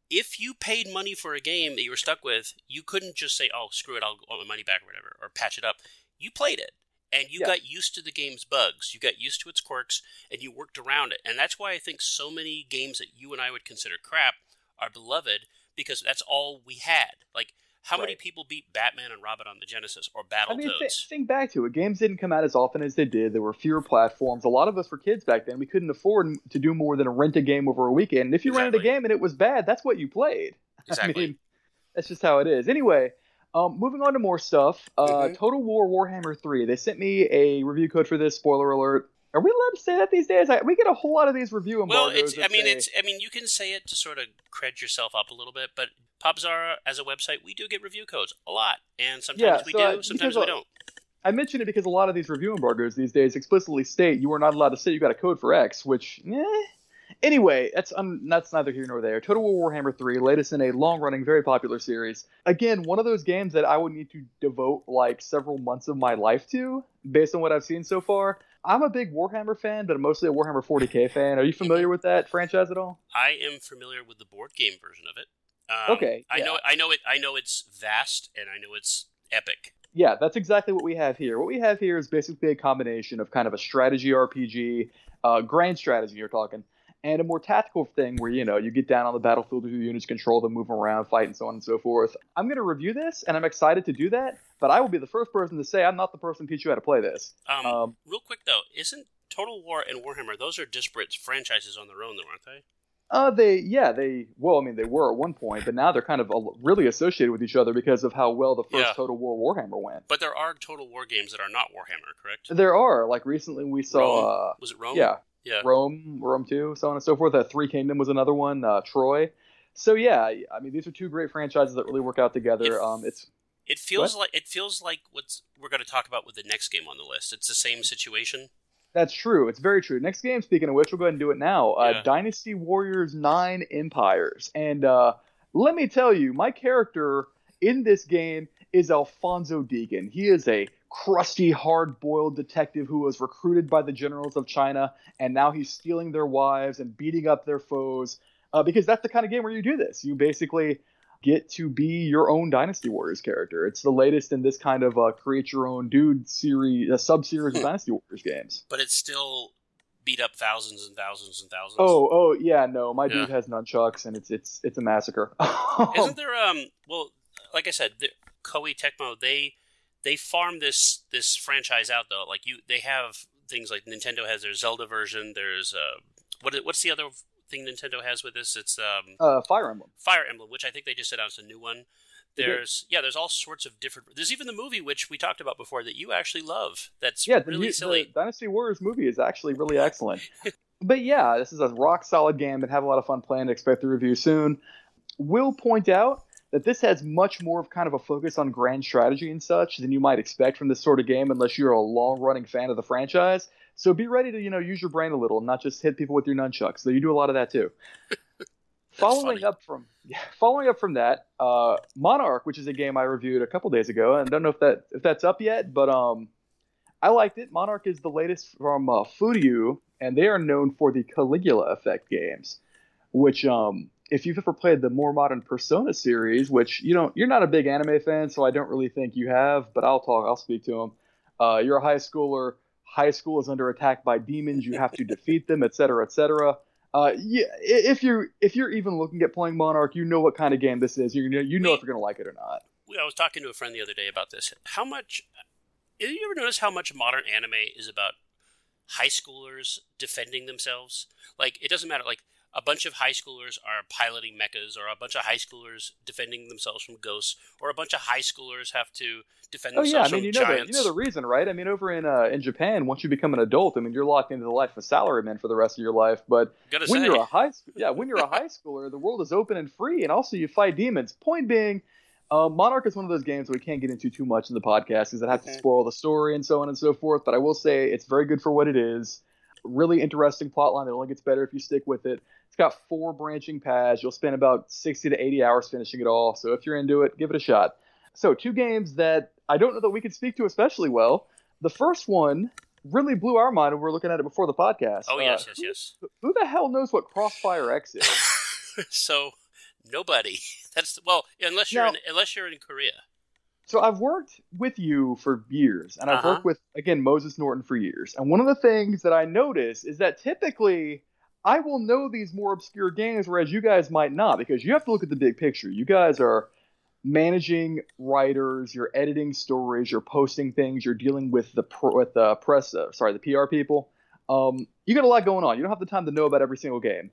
If you paid money for a game that you were stuck with, you couldn't just say, "Oh, screw it, I'll want my money back" or whatever, or patch it up. You played it, and you Yeah. got used to the game's bugs. You got used to its quirks, and you worked around it. And that's why I think so many games that you and I would consider crap are beloved because that's all we had. Like, how many people beat Batman and Robin on the Genesis or I mean, Battletoads? th- think back to it. Games didn't come out as often as they did. There were fewer platforms. A lot of us were kids back then. We couldn't afford to do more than rent a game over a weekend. And if you rented a game and it was bad, that's what you played. Exactly. I mean, that's just how it is. Anyway, um, moving on to more stuff. Uh, Mhm. Total War Warhammer 3. They sent me a review code for this. Spoiler alert. Are we allowed to say that these days? I, we get a whole lot of these review well, it's. I mean, say- it's. I mean, you can say it to sort of cred yourself up a little bit, but PopZara as a website, we do get review codes a lot, and sometimes Yeah, we so I- do, sometimes we don't. I mention it because a lot of these review embargoes these days explicitly state you are not allowed to say you got a code for X, which, eh. Anyway, that's um, that's neither here nor there. Total War Warhammer 3, latest in a long-running, very popular series. Again, one of those games that I would need to devote like several months of my life to, based on what I've seen so far. I'm a big Warhammer fan, but I'm mostly a Warhammer 40k fan. Are you familiar with that franchise at all? I am familiar with the board game version of it. Um, Okay, I yeah. know. I know it. I know it's vast, and I know it's epic. Yeah, that's exactly what we have here. What we have here is basically a combination of kind of a strategy RPG, uh, grand strategy you're talking, and a more tactical thing where you know you get down on the battlefield with your units, control them, move them around, fight, and so on and so forth. I'm going to review this, and I'm excited to do that. But I will be the first person to say I'm not the person to teach you how to play this. Um, Um, real quick though, isn't Total War and Warhammer those are disparate franchises on their own, though, aren't they? Uh, they, yeah, they, well, I mean, they were at one point, but now they're kind of really associated with each other because of how well the first Yeah. Total War Warhammer went. But there are Total War games that are not Warhammer, correct? There are, like recently we saw, uh, Was it Rome? yeah, Yeah. Rome, Rome Two, so on and so forth. Uh, Three Kingdom was another one. Uh, Troy. So yeah, I mean these are two great franchises that really work out together. Um, it's It feels like it feels like what's we're going to talk about with the next game on the list. It's the same situation. That's true. It's very true. Next game, speaking of which, we'll go ahead and do it now. Uh, Yeah. Dynasty Warriors 9 Empires. And uh, let me tell you, my character in this game is Alfonso Deegan. He is a crusty, hard boiled detective who was recruited by the generals of China, and now he's stealing their wives and beating up their foes. Uh, because that's the kind of game where you do this. You basically get to be your own Dynasty Warriors character. It's the latest in this kind of uh, create your own dude series, uh, sub series of Dynasty Warriors games. But it's still beat up thousands and thousands and thousands. Oh, oh yeah, no, my Yeah. dude has nunchucks and it's it's it's a massacre. Isn't there um well like I said, the, Koei Tecmo they they farm this this franchise out though. Like you they have things like Nintendo has their Zelda version, there's uh what what's the other thing Nintendo has with this? It's um uh, Fire Emblem. Fire Emblem, which I think they just announced a new one. There's yeah, there's all sorts of different. There's even the movie which we talked about before that you actually love. That's Yeah, the, really new- silly. the Dynasty Warriors movie is actually really excellent. but yeah, this is a rock solid game and have a lot of fun playing. Expect the review soon. Will point out that this has much more of kind of a focus on grand strategy and such than you might expect from this sort of game unless you're a long running fan of the franchise. So be ready to, you know, use your brain a little and not just hit people with your nunchucks. So you do a lot of that too. following funny. up from yeah, following up from that, uh, Monark, which is a game I reviewed a couple days ago, and I don't know if that if that's up yet, but um, I liked it. Monark is the latest from uh, Furyu, and they are known for the Caligula effect games, which um, if you've ever played the more modern Persona series, which you don't, you're not a big anime fan, so I don't really think you have, but I'll talk, I'll speak to them. Uh, you're a high schooler. High school is under attack by demons. You have to defeat them, etc., etc. Uh, yeah, if you're if you're even looking at playing Monark, you know what kind of game this is. You know, you know if you're gonna like it or not. I was talking to a friend the other day about this. How much? Have you ever noticed how much modern anime is about high schoolers defending themselves? Like it doesn't matter. Like a bunch of high schoolers are piloting mechas, or a bunch of high schoolers defending themselves from ghosts, or a bunch of high schoolers have to defend Oh yeah, themselves I mean from you know the, you know the reason, right? I mean over in uh, in Japan, once you become an adult, I mean you're locked into the life of a salaryman for the rest of your life. But Gotta when say, you're a high school, yeah, when you're a high schooler, the world is open and free, and also you fight demons. Point being, uh, Monark is one of those games that we can't get into too much in the podcast because it has to Mhm. spoil the story and so on and so forth. But I will say it's very good for what it is. Really interesting plotline that only gets better if you stick with it. It's got four branching paths. You'll spend about 60 to 80 hours finishing it all. So if you're into it, give it a shot. So two games that I don't know that we could speak to especially well. The first one really blew our mind when we were looking at it before the podcast. oh Uh, yes, yes, yes. who the hell knows what Crossfire X is? so nobody. That's well, unless you're Now- in, unless you're in Korea. So I've worked with you for years, and I've Uh-huh. worked with again Moses Norton for years. And one of the things that I notice is that typically I will know these more obscure games, whereas you guys might not, because you have to look at the big picture. You guys are managing writers, you're editing stories, you're posting things, you're dealing with the pro, with the press, uh, sorry, the PR people. Um, you got a lot going on. You don't have the time to know about every single game.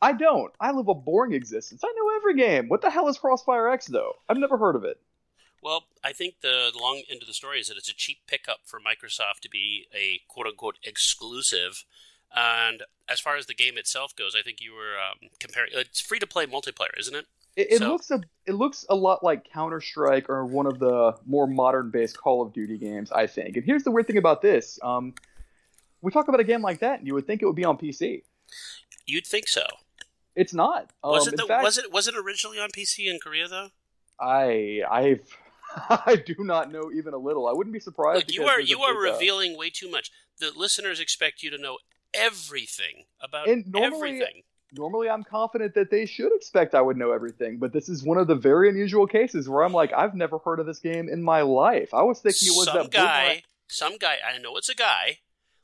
I don't. I live a boring existence. I know every game. What the hell is Crossfire X though? I've never heard of it. Well, I think the long end of the story is that it's a cheap pickup for Microsoft to be a quote unquote exclusive. And as far as the game itself goes, I think you were um, comparing. It's free to play multiplayer, isn't it? It, it So- looks a it looks a lot like Counter Strike or one of the more modern based Call of Duty games, I think. And here's the weird thing about this: um, we talk about a game like that, and you would think it would be on PC. You'd think so. It's not. Um, Was it? The, fact, was it? Was it originally on PC in Korea though? I I've I do not know even a little. I wouldn't be surprised. Look, you are you are uh, revealing way too much. The listeners expect you to know everything about And normally- everything. normally I'm confident that they should expect I would know everything, but this is one of the very unusual cases where I'm like, I've never heard of this game in my life. I was thinking it was some that guy, some guy. I know it's a guy.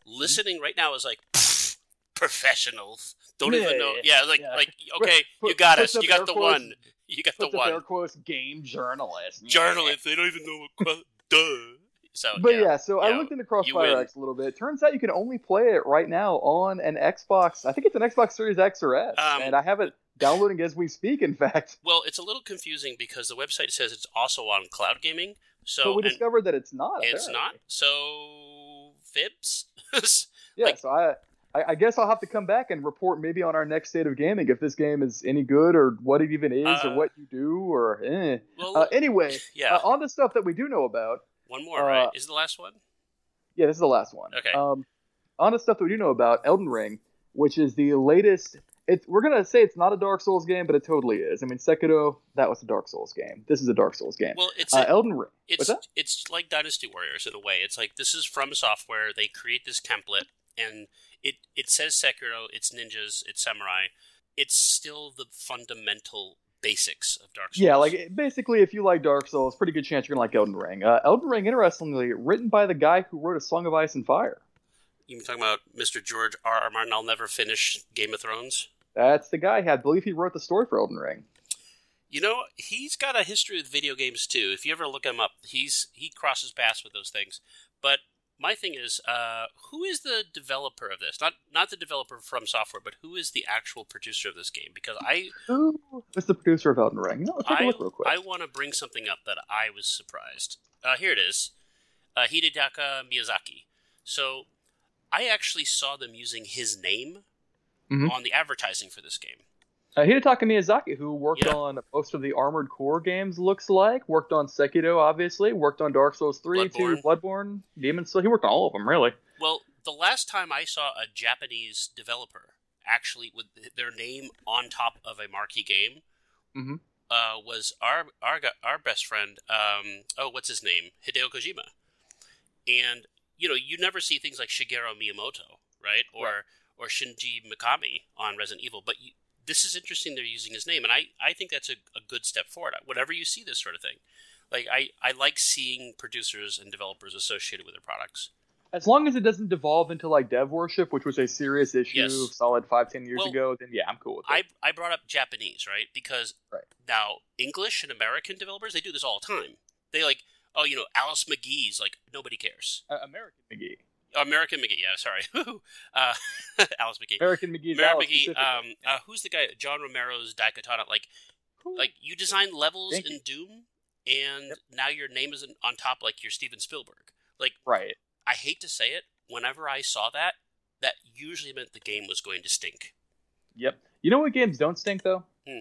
Listening right now is like "Pfft, professionals. Don't even know. Yeah, Yeah, like yeah. like okay, Put- you got us. You got the quotes- one. You got the puts up air one. quotes game journalist. Journalists. They don't even know what. que- Duh. So But yeah. yeah, so I Yeah, looked into Crossfire. X a little bit. Turns out you can only play it right now on an Xbox. I think it's an Xbox Series X or S, Um, and I have it downloading as we speak. In fact, Well, it's a little confusing because the website says it's also on cloud gaming. So but we discovered that it's not. it's apparently. not. So fibs. Yeah, like- so I, I, I guess I'll have to come back and report maybe on our next state of gaming if this game is any good or what it even is Uh, or what you do or eh. well, Uh, anyway, yeah. uh, on the stuff that we do know about. one more, uh, right? Is the last one? Yeah, this is the last one. Okay. Um, on to stuff that we do know about Elden Ring, which is the latest. It's we're gonna say it's not a Dark Souls game, but it totally is. I mean, Sekiro that was a Dark Souls game. This is a Dark Souls game. Well, it's uh, a- Elden Ring. it's it's like Dynasty Warriors in a way. It's like this is from software. They create this template, and it it says Sekiro. It's ninjas. It's samurai. It's still the fundamental basics of Dark Souls. Yeah, like basically, if you like Dark Souls, pretty good chance you're gonna like Elden Ring. Uh, Elden Ring, interestingly, written by the guy who wrote A Song of Ice and Fire. you talking about Mr. George R. R. Martin. I'll never finish Game of Thrones. That's the guy. I believe he wrote the story for Elden Ring. You know, he's got a history with video games too. If you ever look him up, he's he crosses paths with those things. But my thing is, uh, who is the developer of this? Not not the developer from software, but who is the actual producer of this game? Because I who is the producer of Elden Ring? Know, let's take a I, look real quick. I want to bring something up that I was surprised. Uh, here it is, uh, Hidetaka Miyazaki. So I actually saw them using his name Mhm. on the advertising for this game. Uh, Hidetaka Miyazaki, who worked Yeah. on most of the Armored Core games, looks like worked on Sekiro, obviously, worked on Dark Souls three, two, Bloodborne. Bloodborne, Demon Soul. He worked on all of them, really. Well, the last time I saw a Japanese developer actually with their name on top of a marquee game Mhm. uh, was our our our best friend. Um, oh, what's his name? Hideo Kojima. And you know, you never see things like Shigeru Miyamoto, right? Or Right. or Shinji Mikami on Resident Evil. But you, this is interesting. They're using his name, and I I think that's a, a good step forward. Whenever you see this sort of thing, like I I like seeing producers and developers associated with their products. As long as it doesn't devolve into like dev worship, which was a serious issue Yes. solid five, ten years Well, ago, then yeah, I'm cool with I, it. I brought up Japanese, right? Because Right. now English and American developers they do this all the time. They like, oh, you know, Alice McGee's like nobody cares. Uh, American McGee. American McGee, yeah, sorry, uh, Alice McGee. American McGee's American Alice McGee. Um, uh, who's the guy? John Romero's Daikatana. Like, like you design levels Thank in Doom, and now your name is on top, like you're Steven Spielberg. Like, right. I hate to say it, whenever I saw that, that usually meant the game was going to stink. Yep. You know what games don't stink though? Hmm.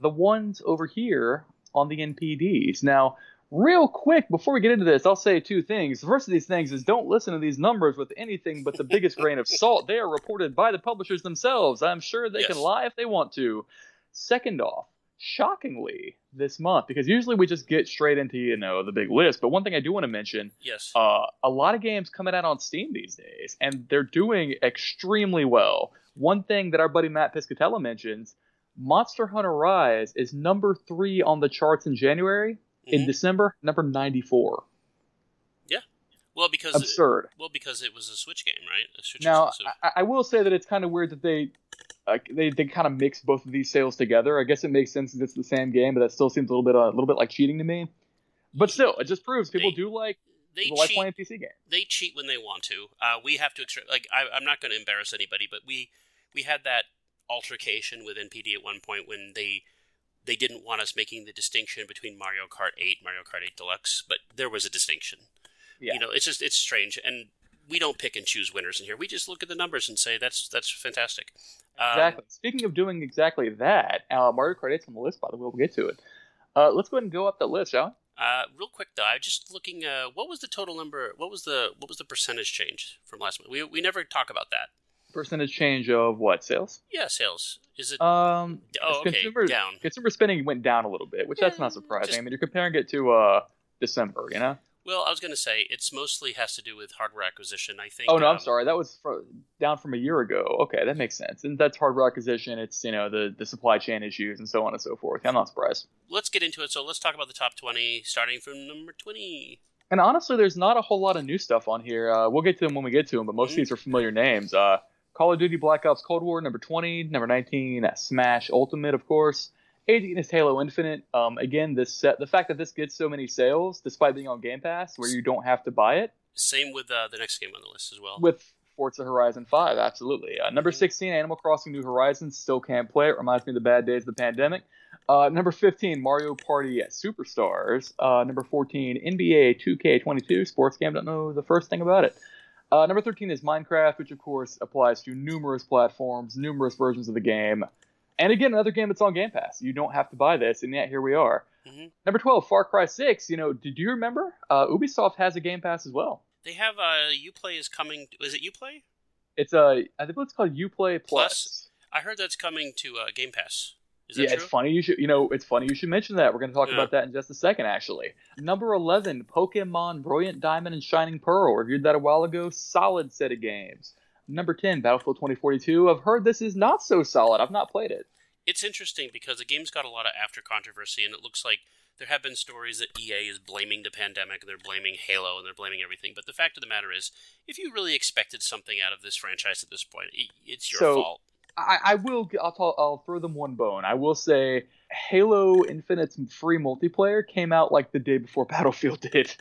The ones over here on the NPDs. Now, real quick before we get into this, I'll say two things. The first of these things is don't listen to these numbers with anything but the biggest grain of salt. They are reported by the publishers themselves. I'm sure they can lie if they want to. Second off, shockingly this month because usually we just get straight into you know the big list, but one thing I do want to mention Yes. uh, a lot of games coming out on Steam these days, and they're doing extremely well. One thing that our buddy Matt Piscatella mentions Monster Hunter Rise is number three on the charts in January. In Mhm. December, number 94. Yeah. well, because Absurd. Well, because it was a Switch game, right? A Switch Now. I, I will say that it's kind of weird that they. Uh, they they kind of mix both of these sales together. I guess it makes sense since it's the same game, but that still seems a little bit uh, a little bit like cheating to me. But still, it just proves people They- do like they people like cheat. playing PC games. They cheat when they want to. Uh, we have to extra- like. I, I'm not going to embarrass anybody, but we we had that altercation with NPD at one point when they they didn't want us making the distinction between Mario Kart 8, Mario Kart 8 Deluxe, but there was a distinction. Yeah. You know, it's just it's strange, and we don't pick and choose winners in here. We just look at the numbers and say that's that's fantastic. Um, Exactly. Speaking of doing exactly that, uh, Mario Kart 8's on the list, by the way. We'll get to it. Uh, let's go ahead and go up the list, shall we? Uh, real quick though, I was just looking. Uh, what was the total number? What was the what was the percentage change from last month? We we never talk about that. Percentage change of what sales? Yeah, sales. Is it? Um, oh, okay. consumer Down. consumer spending went down a little bit, which that's not surprising. just- I mean, you're comparing it to uh December, you know? Well, I was going to say it's mostly has to do with hardware acquisition. I think. Oh no, I'm um, sorry. That was fro- down from a year ago. Okay, that makes sense. And that's hardware acquisition. It's you know the the supply chain issues and so on and so forth. I'm not surprised. Let's get into it. So let's talk about the top twenty, starting from number twenty. And honestly, there's not a whole lot of new stuff on here. Uh, we'll get to them when we get to them, but most of these are familiar names. Uh, Call of Duty Black Ops Cold War, number 20. Number 19, uh, Smash Ultimate, of course. 18 is Halo Infinite. Um, again, this set, the fact that this gets so many sales, despite being on Game Pass, where you don't have to buy it, Same with uh, the next game on the list as well. with Forza Horizon 5, absolutely. Uh, number 16, Animal Crossing New Horizons. Still can't play it. Reminds me of the bad days of the pandemic. Uh, number 15, Mario Party Superstars. Uh, number 14, NBA 2K22 sports game. Don't know the first thing about it. Uh, number 13 is Minecraft, which of course applies to numerous platforms, numerous versions of the game. And again, another game that's on Game Pass. You don't have to buy this, and yet here we are. Mhm. Number 12, Far Cry 6. You know, did you remember? Uh, Ubisoft has a Game Pass as well. They have uh, UPlay is coming. Is it UPlay? It's a I think it's called UPlay Plus. Plus? I heard that's coming to uh, Game Pass. Is that yeah, true? it's funny you should you know it's funny you should mention that. We're going to talk Yeah. about that in just a second. Actually, number eleven, Pokemon Brilliant Diamond and Shining Pearl. Reviewed that a while ago. Solid set of games. Number ten, Battlefield 2042. I've heard this is not so solid. I've not played it. It's interesting because the game's got a lot of after controversy, and it looks like there have been stories that EA is blaming the pandemic, and they're blaming Halo, and they're blaming everything. But the fact of the matter is, if you really expected something out of this franchise at this point, it's your So- fault. I, I will. I'll, tell, I'll throw them one bone. I will say, Halo Infinite's free multiplayer came out like the day before Battlefield did,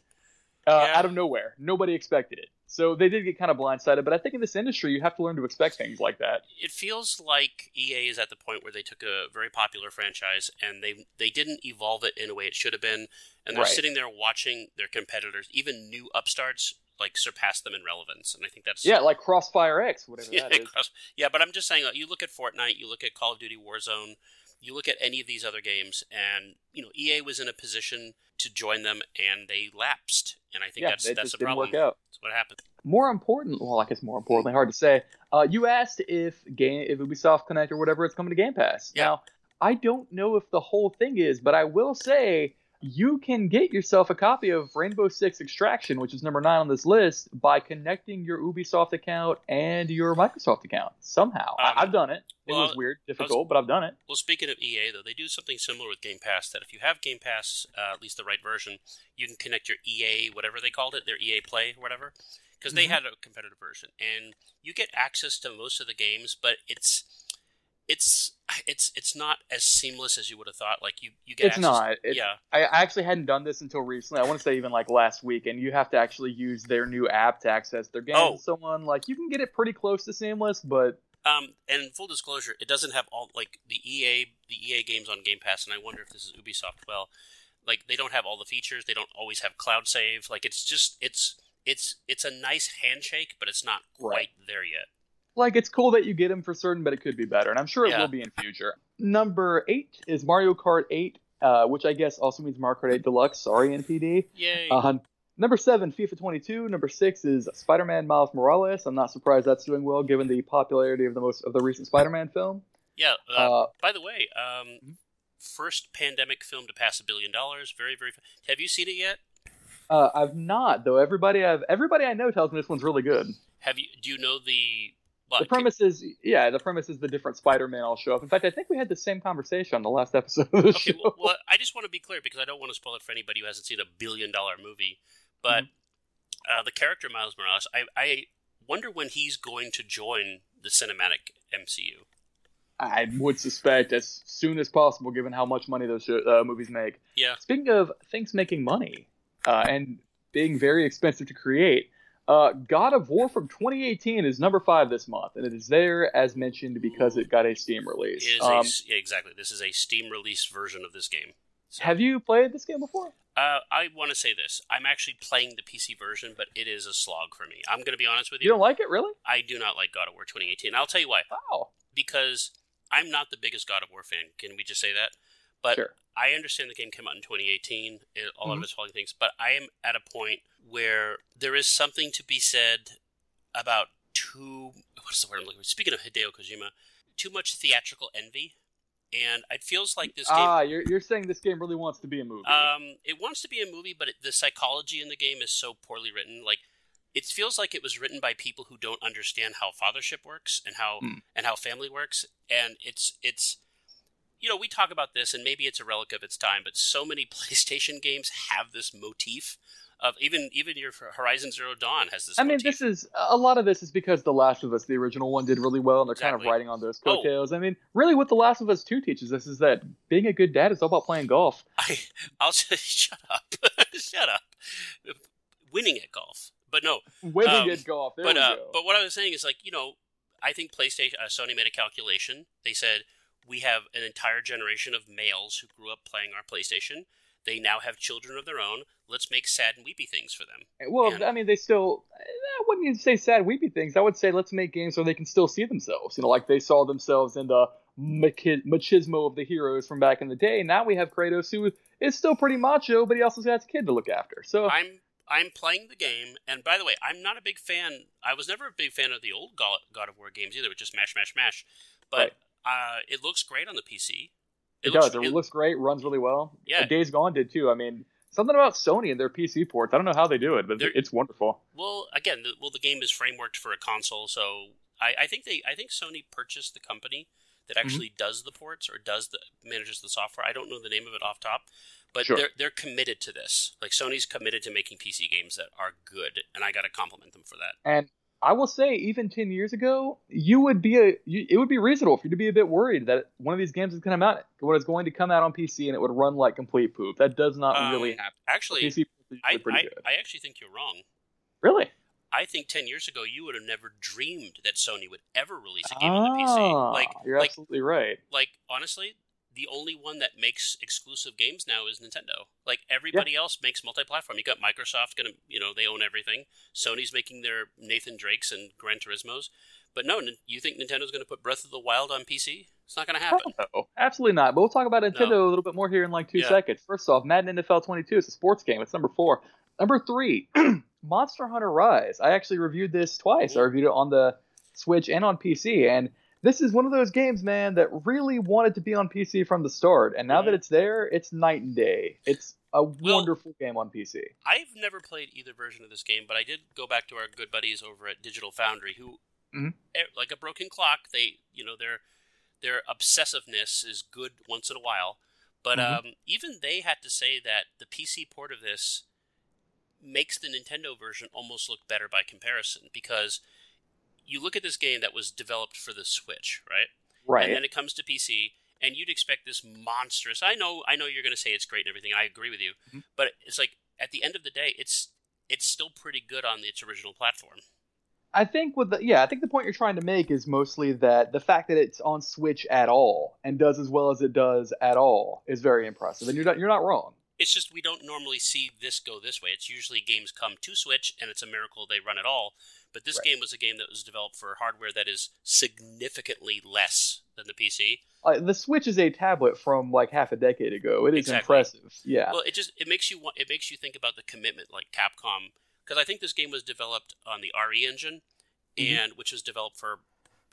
uh, Yeah. out of nowhere. Nobody expected it, so they did get kind of blindsided. But I think in this industry, you have to learn to expect things like that. It feels like EA is at the point where they took a very popular franchise and they they didn't evolve it in a way it should have been, and they're Right. sitting there watching their competitors, even new upstarts, like surpass them in relevance. And I think that's Yeah, like Crossfire X, whatever yeah, that is. cross- yeah, but I'm just saying, like, you look at Fortnite, you look at Call of Duty Warzone, you look at any of these other games, and you know EA was in a position to join them, and they lapsed, and I think Yeah, that's that's the problem. That's what happened. More important, well, I guess more importantly, hard to say. Uh, you asked if game, if Ubisoft Connect or whatever, it's coming to Game Pass. Yeah. Now, I don't know if the whole thing is, but I will say you can get yourself a copy of Rainbow Six Extraction, which is number nine on this list, by connecting your Ubisoft account and your Microsoft account somehow. Um, I, I've done it. It well, was weird, difficult, but I've done it. Well, speaking of EA, though, they do something similar with Game Pass. That if you have Game Pass, uh, at least the right version, you can connect your EA, whatever they called it, their EA Play, or whatever, because they Mhm. had a competitive version, and you get access to most of the games, but it's it's it's it's not as seamless as you would have thought. Like you you get It's access- not. It- yeah, I actually hadn't done this until recently. I want to say even like last week, and you have to actually use their new app to access their games. Oh. So on, like you can get it pretty close to seamless, but Um, and full disclosure, it doesn't have all like the EA the EA games on Game Pass, and I wonder if this is Ubisoft. Well, like they don't have all the features. They don't always have cloud save. Like it's just it's it's it's a nice handshake, but it's not quite Right. there yet. Like it's cool that you get them for certain, but it could be better, and I'm sure it Yeah. will be in future. Number eight is Mario Kart 8, uh, which I guess also means Mario Kart 8 Deluxe. Sorry, NPD. Yay! Uh, number seven, FIFA 22. Number six is Spider-Man Miles Morales. I'm not surprised that's doing well given the popularity of the most of the recent Spider-Man film. yeah. Uh, Uh, by the way, Mhm. um, first pandemic film to pass a billion dollars. Very very. Have you seen it yet? uh, I've not though. Everybody I've everybody I know tells me this one's really good. Have you? Do you know the? Well, The premise is, yeah, the premise is the different Spider-Man all show up. In fact, I think we had the same conversation on the last episode of the Okay, show. well, well, I just want to be clear because I don't want to spoil it for anybody who hasn't seen a billion dollar movie. But Mm-hmm. uh, the character Miles Morales, I, I wonder when he's going to join the cinematic MCU. I would suspect as soon as possible, given how much money those uh, movies make. Yeah. Speaking of things making money uh, and being very expensive to create, uh, God of War from 2018 is number five this month, and it is there as mentioned because it got a Steam release. Is Um, a, exactly. This is a Steam release version of this game. So, have you played this game before? uh, I want to say this. I'm actually playing the PC version, but it is a slog for me. I'm going to be honest with You you. don't like it, really? I do not like God of War 2018. I'll tell you why. Wow. Because I'm not the biggest God of War fan. Can we just say that? But Sure. I understand the game came out in 2018, and all of Mhm. its following things, but I am at a point where there is something to be said about too. What's the word I'm looking for? Speaking of Hideo Kojima, too much theatrical envy, and it feels like this game. Ah, you're, you're saying this game really wants to be a movie. Um, it wants to be a movie, but it, the psychology in the game is so poorly written. Like, it feels like it was written by people who don't understand how fathership works and how Hmm. and how family works. And it's it's, you know, we talk about this, and maybe it's a relic of its time, but so many PlayStation games have this motif of even even your Horizon Zero Dawn has this. I mean, this is a lot of this is because The Last of Us, the original one, did really well, and they're kind of Exactly. riding on those Oh. coattails. I mean, really, what The Last of Us Two teaches us is that being a good dad is all about playing golf. I I'll just shut up, shut up, winning at golf. But no, Winning Um, at golf. There but uh, but what I was saying is like you know, I think PlayStation, uh, Sony made a calculation. They said we have an entire generation of males who grew up playing our PlayStation. They now have children of their own. Let's make sad and weepy things for them. Eh, well, and- I mean, they still. Eh, I wouldn't even say sad, weepy things. I would say let's make games where they can still see themselves. You know, like they saw themselves in the machismo of the heroes from back in the day. Now we have Kratos, who is still pretty macho, but he also has a kid to look after. So I'm I'm playing the game, and by the way, I'm not a big fan. I was never a big fan of the old God of War games either, with just mash, mash, mash. But uh, it looks great on the PC. It, does. It, looks great. Runs really well. Yeah. Days Gone did too. I mean, something about Sony and their PC ports. I don't know how they do it, but They're- it's wonderful. Well, again, the, well, the game is frameworked for a console, so I, I think they, I think Sony purchased the company that Mm-hmm. actually does the ports or does the manages the software. I don't know the name of it off top, but Sure. they're they're committed to this. Like Sony's committed to making PC games that are good, and I got to compliment them for that. And I will say, even ten years ago, you would be a. You, it would be reasonable for you to be a bit worried that one of these games is going to come out. Was going to come out on PC and it would run like complete poop. That does not Um, really happen. Actually, PC I, I. I actually think you're wrong. really? I think ten years ago you would have never dreamed that Sony would ever release a game on the PC. Ah, Like, you're like, absolutely right. like honestly, the only one that makes exclusive games now is Nintendo. Like everybody else makes multi-platform. You got Microsoft gonna, you know, they own everything. Sony's making their Nathan Drakes and Gran Turismo's. But no, you think Nintendo's going to put Breath of the Wild on PC? It's not going to happen. No, absolutely not. But we'll talk about Nintendo No. a little bit more here in like two Yeah. seconds. First off, Madden NFL 22 is a sports game. It's number four. Number three, Monster Hunter Rise. I actually reviewed this twice. I Mhm. reviewed it on the Switch and on PC, and this is one of those games, man, that really wanted to be on PC from the start. And now that it's there, it's night and day. It's a wonderful game on PC. I've never played either version of this game, but I did go back to our good buddies over at Digital Foundry, who, Mhm. eh, like a broken clock, they, you know, their their obsessiveness is good once in a while. But Mhm. um, even they had to say that the PC port of this makes the Nintendo version almost look better by comparison because you look at this game that was developed for the Switch, right? Right. And then it comes to PC, and you'd expect this monstrous. I know, I know, you're going to say it's great and everything. And I agree with you, Mhm. but it's like at the end of the day, it's it's still pretty good on its original platform. I think with the yeah, I think the point you're trying to make is mostly that the fact that it's on Switch at all and does as well as it does at all is very impressive, and you're not you're not wrong. It's just we don't normally see this go this way. It's usually games come to Switch, and it's a miracle they run at all. But this Right. game was a game that was developed for hardware that is significantly less than the PC. Uh, the Switch is a tablet from like half a decade ago. It is Exactly. impressive. Yeah. Well, it just it makes you want it makes you think about the commitment like Capcom because I think this game was developed on the RE engine Mhm. and which was developed for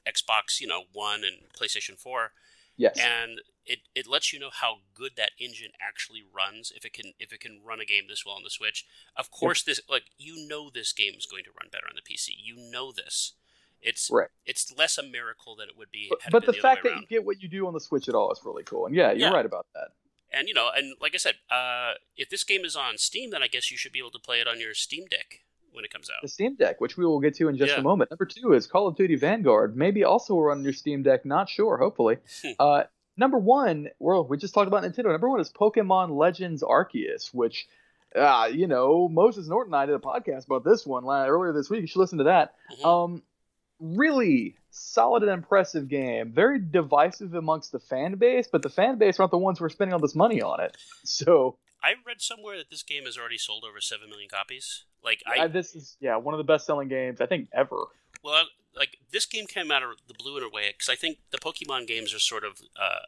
Xbox, you know, 1 and PlayStation 4 yes. and it, it lets you know how good that engine actually runs if it can if it can run a game this well on the Switch. Of course this like you know this game is going to run better on the PC. You know this. It's Right. it's less a miracle than it would be but but the the fact that you get what you do on the Switch at all is really cool. And yeah, you're Yeah. right about that. And you know, and like I said, uh, if this game is on Steam, then I guess you should be able to play it on your Steam Deck when it comes out. The Steam Deck, which we will get to in just Yeah. a moment. Number two is Call of Duty Vanguard. Maybe also will run on your Steam Deck. Not sure. Hopefully. Hmm. uh, number one, well, we just talked about Nintendo. Number one is Pokemon Legends Arceus, which, uh, you know, Moses Norton and I did a podcast about this one earlier this week. You should listen to that. Mhm. Um, really solid and impressive game. Very divisive amongst the fan base, but the fan base aren't the ones who are spending all this money on it. So I read somewhere that this game has already sold over seven million copies. Like I, I, this is yeah one of the best selling games I think ever. well, like this game came out of the blue in a way because I think the Pokemon games are sort of uh,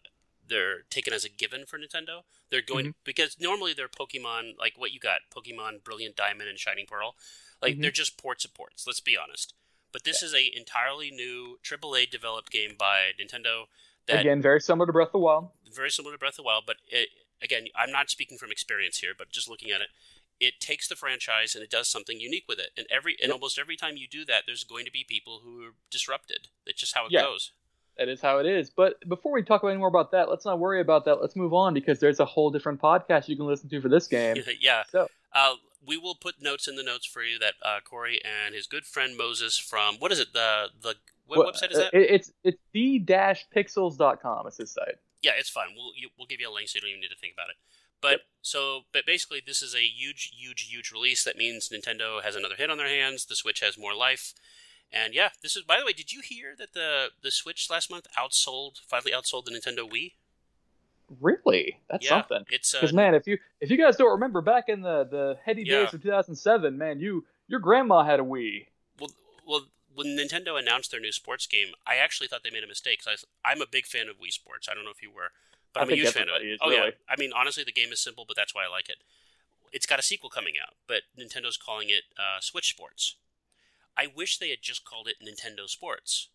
they're taken as a given for Nintendo. They're going Mm-hmm. because normally they're Pokemon like what you got Pokemon Brilliant Diamond and Shining Pearl, like Mhm. they're just ports of ports. Let's be honest. But this is a entirely new AAA developed game by Nintendo that Again, very similar to Breath of the Wild. very similar to Breath of the Wild, but it, again, I'm not speaking from experience here, but just looking at it, it takes the franchise and it does something unique with it. And every and Yep. almost every time you do that, there's going to be people who are disrupted. That's just how it Yeah. goes. That is how it is. But before we talk about any more about that, let's not worry about that. Let's move on because there's a whole different podcast you can listen to for this game. yeah. So Uh, we will put notes in the notes for you that uh, Corey and his good friend Moses from what is it the the what well, website is that? uh, it- it's it's the-pixels.com. It's his site. yeah, it's fine. We'll you, we'll give you a link so you don't even need to think about it. But so, but basically, this is a huge, huge, huge release. That means Nintendo has another hit on their hands. The Switch has more life, and yeah, this is. By the way, did you hear that the the Switch last month outsold, finally outsold the Nintendo Wii? Really, that's yeah, something. It's uh, Because man, if you if you guys don't remember back in the the heady Yeah. days of 2007, man, you your grandma had a Wii. well, well, when Nintendo announced their new sports game, I actually thought they made a mistake. Cause I, am a big fan of Wii Sports. I don't know if you were, but I I'm a huge fan of it. is, oh yeah. I mean honestly, the game is simple, but that's why I like it. it's got a sequel coming out, but Nintendo's calling it uh, Switch Sports. I wish they had just called it Nintendo Sports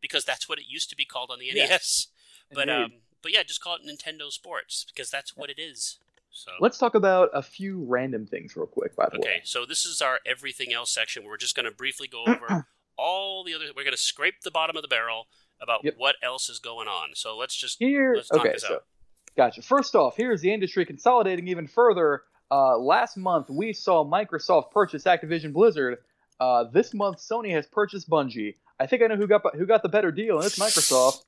because that's what it used to be called on the. NES. But um, but yeah, just call it Nintendo Sports because that's what it is. So Let's talk about a few random things real quick, by the okay, way. Okay. So this is our everything else section. We're just going to briefly go over all the other. We're going to scrape the bottom of the barrel about Yep. what else is going on. So let's just Here, let's okay, this so out. gotcha. First off, here's the industry consolidating even further. Uh, last month, we saw Microsoft purchase Activision Blizzard. Uh, this month, Sony has purchased Bungie. I think I know who got who got the better deal, and it's Microsoft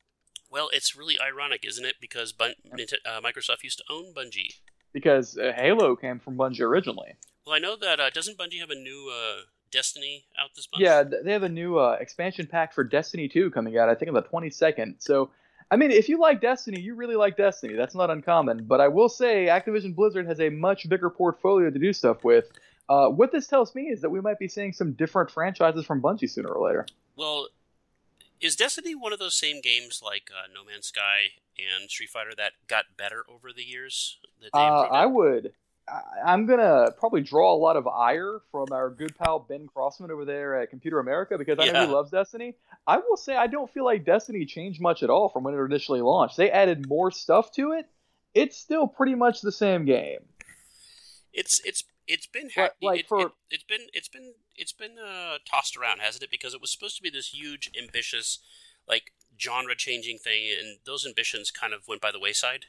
Well, it's really ironic, isn't it? Because Bun- uh, Microsoft used to own Bungie. because uh, Halo came from Bungie originally. Well, I know that uh, doesn't Bungie have a new uh, Destiny out this month? Yeah, they have a new uh, expansion pack for Destiny 2 coming out. I think on the 22nd. So, I mean, if you like Destiny, you really like Destiny. That's not uncommon. But I will say, Activision Blizzard has a much bigger portfolio to do stuff with. Uh, what this tells me is that we might be seeing some different franchises from Bungie sooner or later. Well, is Destiny one of those same games like uh, No Man's Sky and Street Fighter that got better over the years? That Uh, I would. I'm gonna probably draw a lot of ire from our good pal Ben Crossman over there at Computer America because I know he loves Destiny. I will say I don't feel like Destiny changed much at all from when it initially launched. They added more stuff to it. It's still pretty much the same game. It's it's it's been Like- like it, for- it, has been it's been it's been uh, tossed around, hasn't it? Because it was supposed to be this huge, ambitious, like genre changing thing, and those ambitions kind of went by the wayside.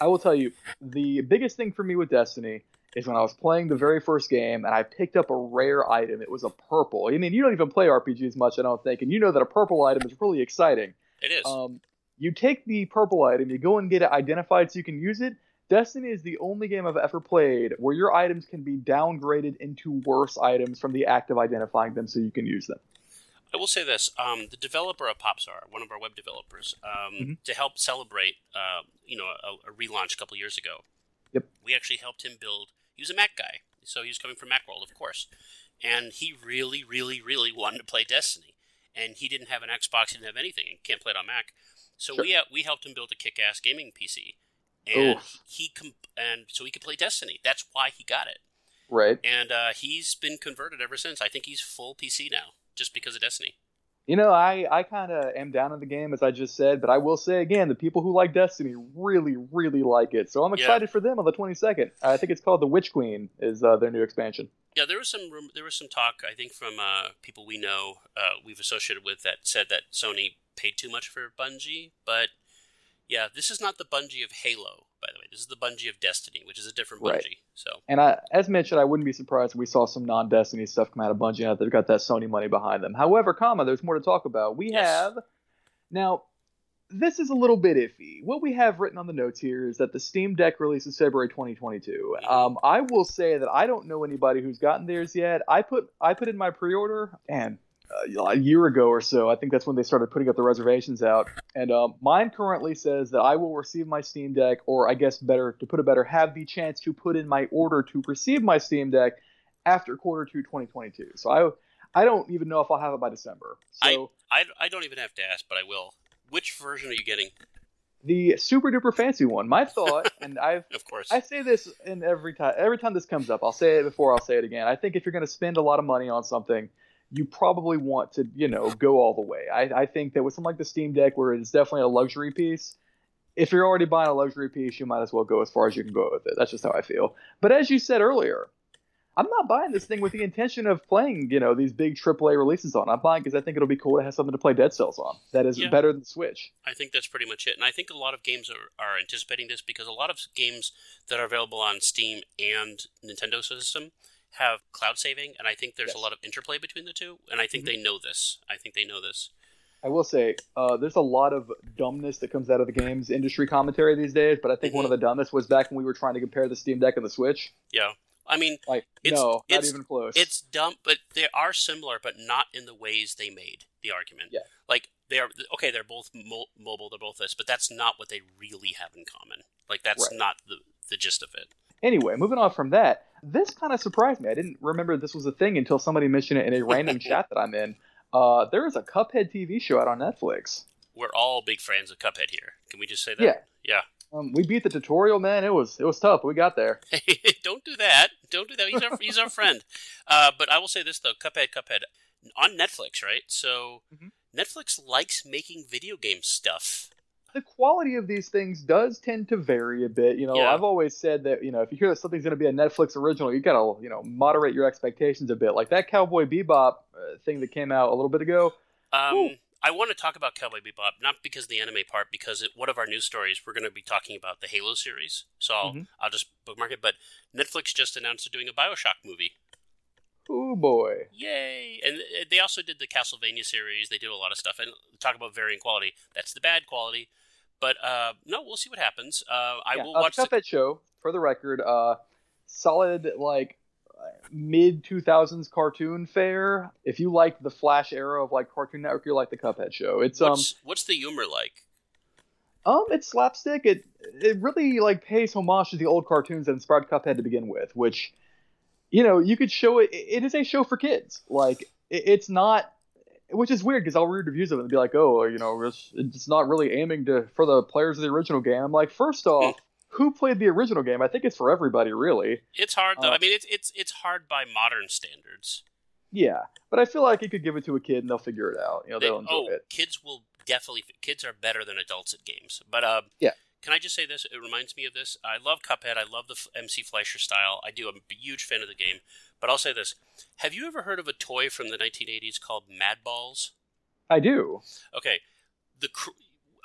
I will tell you, the biggest thing for me with Destiny is when I was playing the very first game and I picked up a rare item. It was a purple. I mean, you don't even play RPGs much, I don't think, and you know that a purple item is really exciting. It is. Um, you take the purple item, you go and get it identified so you can use it. Destiny is the only game I've ever played where your items can be downgraded into worse items from the act of identifying them so you can use them. I will say this: um, the developer of Popzara, one of our web developers, um, Mhm. to help celebrate, uh, you know, a, a relaunch a couple years ago. Yep. We actually helped him build. He was a Mac guy, so he was coming from MacWorld, of course, and he really, really, really wanted to play Destiny, and he didn't have an Xbox, he didn't have anything, and can't play it on Mac. So Sure. we uh, we helped him build a kick-ass gaming PC, and Oof. he com- and so he could play Destiny. That's why he got it, Right. and uh, he's been converted ever since. I think he's full PC now, just because of Destiny. You know, I, I kind of am down in the game, as I just said, but I will say again, the people who like Destiny really, really like it. So I'm Yeah. excited for them on the 22nd. I think it's called the Witch Queen, is uh, their new expansion. Yeah, there was some there was some talk I think from uh, people we know uh, we've associated with that said that Sony paid too much for Bungie, but yeah, this is not the Bungie of Halo, by the way. This is the Bungie of Destiny, which is a different Bungie. Right. So And I, as mentioned, I wouldn't be surprised if we saw some non-Destiny stuff come out of Bungie now that they've got that Sony money behind them. However, comma, there's more to talk about. We Yes. have now. This is a little bit iffy. What we have written on the notes here is that the Steam Deck releases February 2022. Um, I will say that I don't know anybody who's gotten theirs yet. I put I put in my pre-order and a year ago or so. I think that's when they started putting up the reservations out. And um, mine currently says that I will receive my Steam Deck, or I guess better to put it better, have the chance to put in my order to receive my Steam Deck after quarter two 2022. So I I don't even know if I'll have it by December. So I, I don't even have to ask, but I will. Which version are you getting? the super duper fancy one. My thought, and I've Of course. I say this in every time every time this comes up. I'll say it before I'll say it again. I think if you're going to spend a lot of money on something, you probably want to you know go all the way. I, I think that with something like the Steam Deck, where it's definitely a luxury piece. If you're already buying a luxury piece, you might as well go as far as you can go with it. That's just how I feel. But as you said earlier, I'm not buying this thing with the intention of playing, you know, these big AAA releases on. I'm buying because I think it'll be cool to have something to play Dead Cells on. That is Yeah. better than Switch. I think that's pretty much it. And I think a lot of games are, are anticipating this because a lot of games that are available on Steam and Nintendo system have cloud saving, and I think there's a lot of interplay between the two, and I think they know this. I think they know this. I will say, uh, there's a lot of dumbness that comes out of the games industry commentary these days, but I think one of the dumbest was back when we were trying to compare the Steam Deck and the Switch. Yeah. I mean, Like, It's- no, not even close. it's dumb, but they are similar, but not in the ways they made the argument. Yeah. Like they are okay. They're both mo- mobile. They're both this, but that's not what they really have in common. Like that's Right. not the the gist of it. Anyway, moving on from that, this kind of surprised me. I didn't remember this was a thing until somebody mentioned it in a random chat that I'm in. Uh, there is a Cuphead TV show out on Netflix. We're all big fans of Cuphead here. Can we just say that? Yeah. Yeah. Um, we beat the tutorial, man. It was it was tough. But we got there. don't do that. Don't do that. He's our he's our friend. Uh, but I will say this though, Cuphead, Cuphead, on Netflix, right? So Mhm. Netflix likes making video game stuff. The quality of these things does tend to vary a bit. You know, Yeah. I've always said that you know if you hear that something's going to be a Netflix original, you gotta you know moderate your expectations a bit. Like that Cowboy Bebop uh, thing that came out a little bit ago. Um, Ooh. I want to talk about Cowboy Bebop, not because of the anime part, because it, one of our news stories we're going to be talking about the Halo series. So I'll, Mhm. I'll just bookmark it. But Netflix just announced they're doing a Bioshock movie. Oh boy, Yay! And uh, they also did the Castlevania series. They do a lot of stuff and talk about varying quality. That's the bad quality. But uh, no, we'll see what happens. Uh, I yeah, will watch the the Cuphead show for the record. Uh, solid like mid 2000s cartoon fare. If you like the Flash era of like Cartoon Network, you like the Cuphead show. It's um What's, what's the humor like? Um, it's slapstick. It it really like pays homage to the old cartoons that inspired Cuphead to begin with, which, you know, you could show it. It is a show for kids. Like it, it's not, which is weird because I'll read reviews of it and be like, oh, you know, it's, it's not really aiming to for the players of the original game. I'm like, first off, who played the original game? I think it's for everybody, really. It's hard though. Uh, I mean, it's it's it's hard by modern standards. Yeah, but I feel like you could give it to a kid and they'll figure it out. You know, They- they'll enjoy oh, it. kids will definitely. Kids are better than adults at games. But uh, Yeah. Can I just say this? It reminds me of this. I love Cuphead. I love the F- MC Fleischer style. I do. I'm a huge fan of the game. But I'll say this: Have you ever heard of a toy from the 1980s called Mad Balls? I do. Okay, the cr-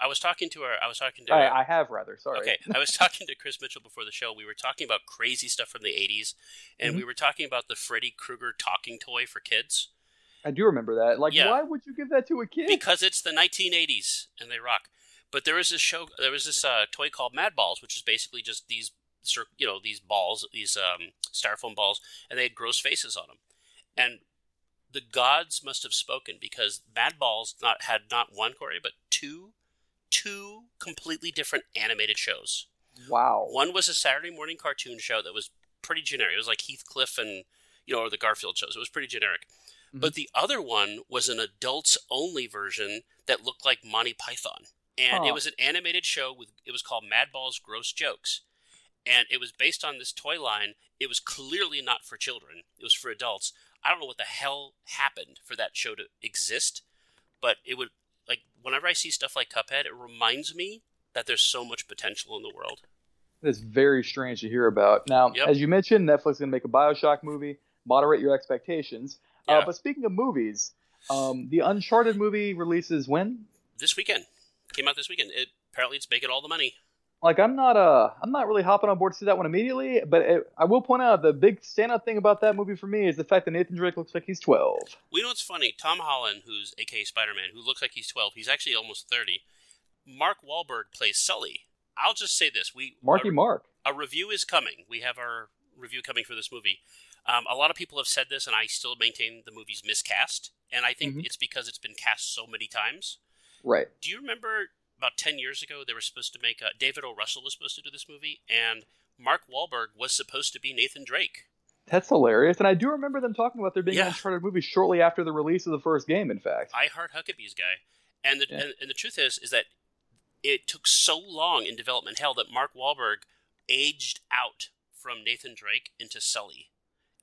I was talking to her. I was talking to. I, I have rather. Sorry. Okay, I was talking to Chris Mitchell before the show. We were talking about crazy stuff from the 80s, and Mm-hmm. we were talking about the Freddy Krueger talking toy for kids I do remember that. Like, Yeah. why would you give that to a kid? because it's the 1980s and they rock. But there was this show, there was this uh, toy called Mad Balls, which is basically just these, you know, these balls, these um, styrofoam balls, and they had gross faces on them. And the gods must have spoken because Mad Balls not had not one Corey, but two, two completely different animated shows. wow. One was a Saturday morning cartoon show that was pretty generic. It was like Heathcliff and you know, or the Garfield shows. It was pretty generic. Mhm. But the other one was an adults only version that looked like Monty Python. And Huh. it was an animated show with it was called Madball's Gross Jokes. And it was based on this toy line. It was clearly not for children. It was for adults. I don't know what the hell happened for that show to exist, but it would like whenever I see stuff like Cuphead, it reminds me that there's so much potential in the world. It's very strange to hear about. Now, Yep. as you mentioned, Netflix is going to make a Bioshock movie. Moderate your expectations. Yeah. Uh, but speaking of movies, um, the Uncharted movie releases when? This weekend came out this weekend. It apparently it's making all the money. Like, I'm not uh, I'm not really hopping on board to see that one immediately. But it, I will point out the big standout thing about that movie for me is the fact that Nathan Drake looks like he's 12. We know what's funny? Tom Holland, who's aka Spider Man, who looks like he's 12, he's actually almost 30. Mark Wahlberg plays Sully. I'll just say this: we Marky a, Mark. a review is coming. We have our review coming for this movie. Um, a lot of people have said this, and I still maintain the movie's miscast. And I think Mhm. it's because it's been cast so many times. Right. Do you remember about 10 years ago they were supposed to make uh, David O. Russell was supposed to do this movie, and Mark Wahlberg was supposed to be Nathan Drake. That's hilarious. And I do remember them talking about there being Yeah. an Uncharted movie shortly after the release of the first game, in fact. I Heart Huckabee's guy, and the Yeah. and, and the truth is is that it took so long in development hell that Mark Wahlberg aged out from Nathan Drake into Sully.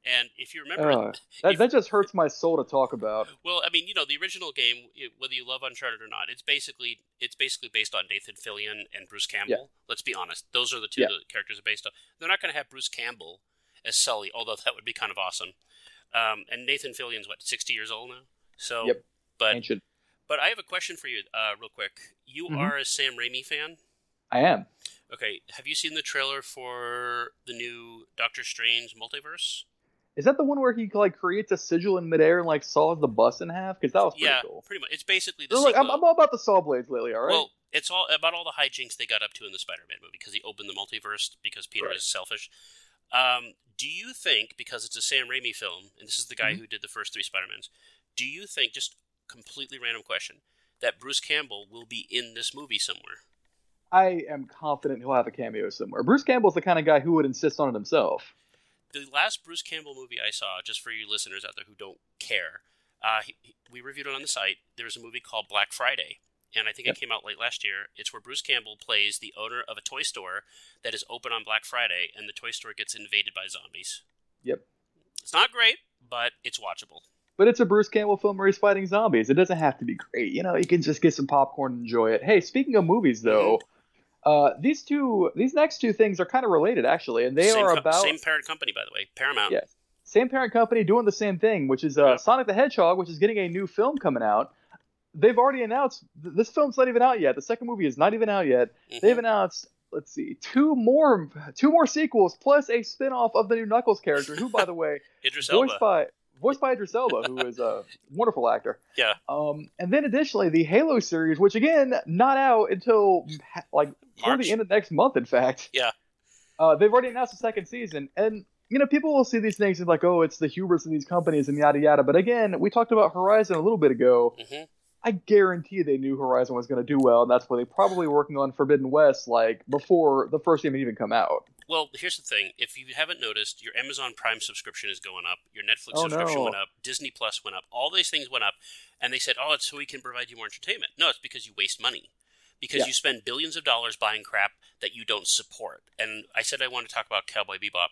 And if you remember, Uh, that, if- that just hurts my soul to talk about. well, I mean, you know, the original game, whether you love Uncharted or not, it's basically it's basically based on Nathan Fillion and Bruce Campbell. Let's be honest; those are the two Yeah. the characters are based on. They're not going to have Bruce Campbell as Sully, although that would be kind of awesome. Um, and Nathan Fillion's what sixty years old now, so Yep. but Ancient. but I have a question for you, uh, real quick. You Mhm. are a Sam Raimi fan. I am. Okay, have you seen the trailer for the new Doctor Strange multiverse? Is that the one where he like creates a sigil in midair and like saws the bus in half? Because that was pretty yeah, cool. pretty much. It's basically the like, I'm, I'm all about the saw blades lately. All right. Well, it's all about all the hijinks they got up to in the Spider-Man movie because he opened the multiverse because Peter Right. is selfish. Um, do you think because it's a Sam Raimi film and this is the guy Mhm. who did the first three Spider-Mans, do you think just completely random question that Bruce Campbell will be in this movie somewhere? I am confident he'll have a cameo somewhere. Bruce Campbell's the kind of guy who would insist on it himself. The last Bruce Campbell movie I saw, just for you listeners out there who don't care, uh, he, he- we reviewed it on the site. There was a movie called Black Friday, and I think Yep. it came out late last year. It's where Bruce Campbell plays the owner of a toy store that is open on Black Friday, and the toy store gets invaded by zombies. Yep. It's not great, but it's watchable. But it's a Bruce Campbell film where he's fighting zombies. It doesn't have to be great. You know, you can just get some popcorn and enjoy it. Hey, speaking of movies, though, uh, these two, these next two things are kind of related, actually, and they same, are co- about same parent company, by the way, Paramount. Yes. Same parent company doing the same thing, which is uh, Yeah. Sonic the Hedgehog, which is getting a new film coming out. They've already announced th- this film's not even out yet. The second movie is not even out yet. Mhm. They've announced, let's see, two more two more sequels plus a spin-off of the new Knuckles character, who by the way, Idris voiced Elba. by voiced by Idris Elba, who is a wonderful actor. Yeah. Um, and then additionally the Halo series, which again not out until like March. the end of next month, in fact. Yeah. Uh, they've already announced the second season, and you know people will see these things and like, oh, it's the hubris of these companies and yada yada. But again, we talked about Horizon a little bit ago. Mhm. I guarantee they knew Horizon was going to do well, and that's why they probably were working on Forbidden West like before the first game had even come out. Well, here's the thing. If you haven't noticed, your Amazon Prime subscription is going up. Your Netflix Oh, subscription no. went up. Disney Plus went up. All these things went up. And they said, oh, it's so we can provide you more entertainment. No, it's because you waste money. Because Yeah. you spend billions of dollars buying crap that you don't support. And I said I want to talk about Cowboy Bebop.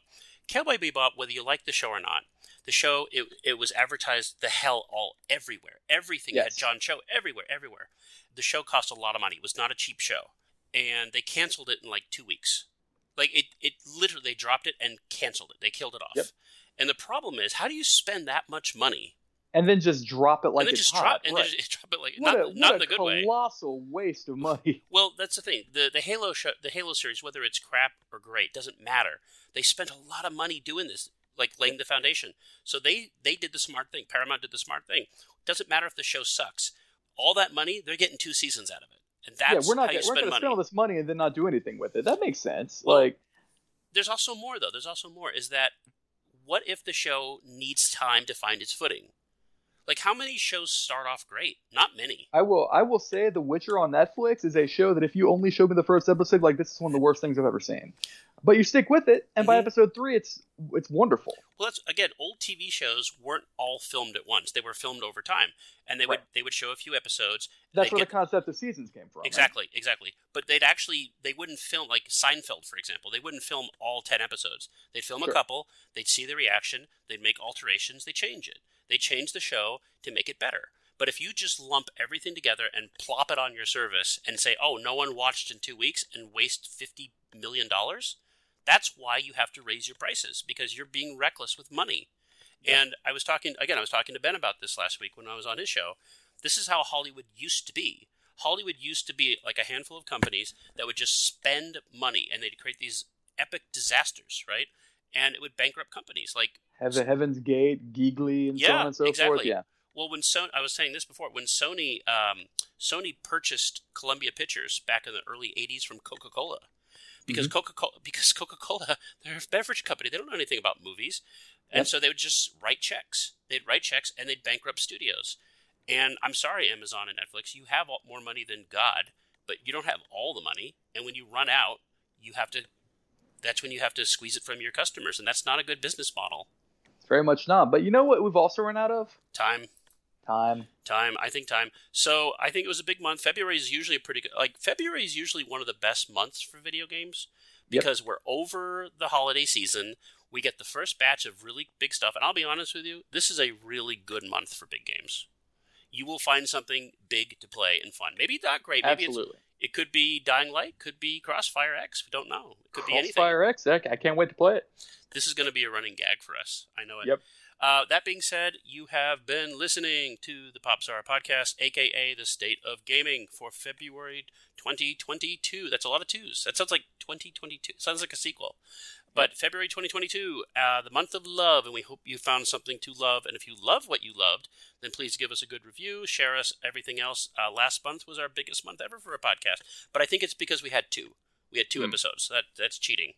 Cowboy Bebop, whether you like the show or not, the show, it, it was advertised the hell all everywhere. Everything had John Cho everywhere, everywhere. The show cost a lot of money. It was not a cheap show. And they canceled it in like two weeks. Like it, it literally they dropped it and canceled it. They killed it off. Yep. And the problem is, how do you spend that much money And then just drop it like and it's just hot. drop and right. then just drop it like what not, a, not in a a good way? colossal waste of money. Well, that's the thing. The the Halo show, the Halo series, whether it's crap or great, doesn't matter. They spent a lot of money doing this, like laying the foundation. So they they did the smart thing. Paramount did the smart thing. Doesn't matter if the show sucks. All that money, they're getting two seasons out of it, and that's yeah, we're not how you we're spend going to money. spend all this money and then not do anything with it. That makes sense. Well, like There's also more though. There's also more. Is that what if the show needs time to find its footing? Like how many shows start off great? Not many. I will I will say The Witcher on Netflix is a show that if you only showed me the first episode, like this is one of the worst things I've ever seen. But you stick with it, and by Mhm. episode three, it's it's wonderful. Well, that's again, old TV shows weren't all filmed at once. They were filmed over time, and they would they would show a few episodes. That's where get- the concept of seasons came from. right? Exactly, exactly. But they'd actually they wouldn't film like Seinfeld, for example. They wouldn't film all ten episodes. They'd film Sure. a couple. They'd see the reaction. They'd make alterations. They change it. They change the show to make it better. But if you just lump everything together and plop it on your service and say, "Oh, no one watched in two weeks," and waste fifty million dollars, that's why you have to raise your prices because you're being reckless with money. And I was talking again. I was talking to Ben about this last week when I was on his show. This is how Hollywood used to be. Hollywood used to be like a handful of companies that would just spend money and they'd create these epic disasters, right? And it would bankrupt companies. Like, Heaven, Heaven's Gate, Gigli, and so on and so forth. exactly. Yeah, well, when Sony, I was saying this before, when Sony, um, Sony purchased Columbia Pictures back in the early '80s from Coca-Cola, because Mm-hmm. Coca-Cola, because Coca-Cola, they're a beverage company, they don't know anything about movies, and Yep. so they would just write checks. They'd write checks and they'd bankrupt studios. And I'm sorry, Amazon and Netflix, you have all- more money than God, but you don't have all the money. And when you run out, you have to. That's when you have to squeeze it from your customers, and that's not a good business model. it's very much not. But you know what? We've also run out of Time. Time. Time, I think time. So I think it was a big month. February is usually a pretty good. Like February is usually one of the best months for video games Yep. because we're over the holiday season. We get the first batch of really big stuff, and I'll be honest with you, this is a really good month for big games. You will find something big to play and fun. Maybe not great. Maybe it's, Absolutely. it could be Dying Light, could be Crossfire X. We don't know. It could be anything. Crossfire X. I can't wait to play it. This is going to be a running gag for us. I know it. Yep. Uh, that being said, you have been listening to the Popzara podcast, aka the State of Gaming, for February 2022. That's a lot of twos. That sounds like 2022. Sounds like a sequel. But February 2022, uh, the month of love, and we hope you found something to love. And if you love what you loved, then please give us a good review, share us everything else. Uh, last month was our biggest month ever for a podcast, but I think it's because we had two. We had two Hmm. episodes. So that that's cheating.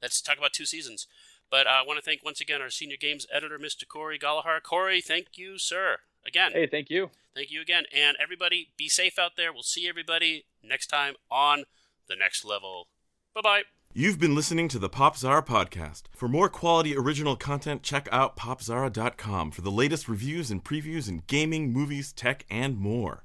Let's talk about two seasons. But uh, I want to thank once again our senior games editor, Mr. Corey Gallagher. Corey, thank you, sir. Again, Hey, thank you. thank you again. And everybody, be safe out there. We'll see everybody next time on the next level. Bye bye. You've been listening to the Popzara podcast. For more quality original content, check out popzara.com for the latest reviews and previews in gaming, movies, tech, and more.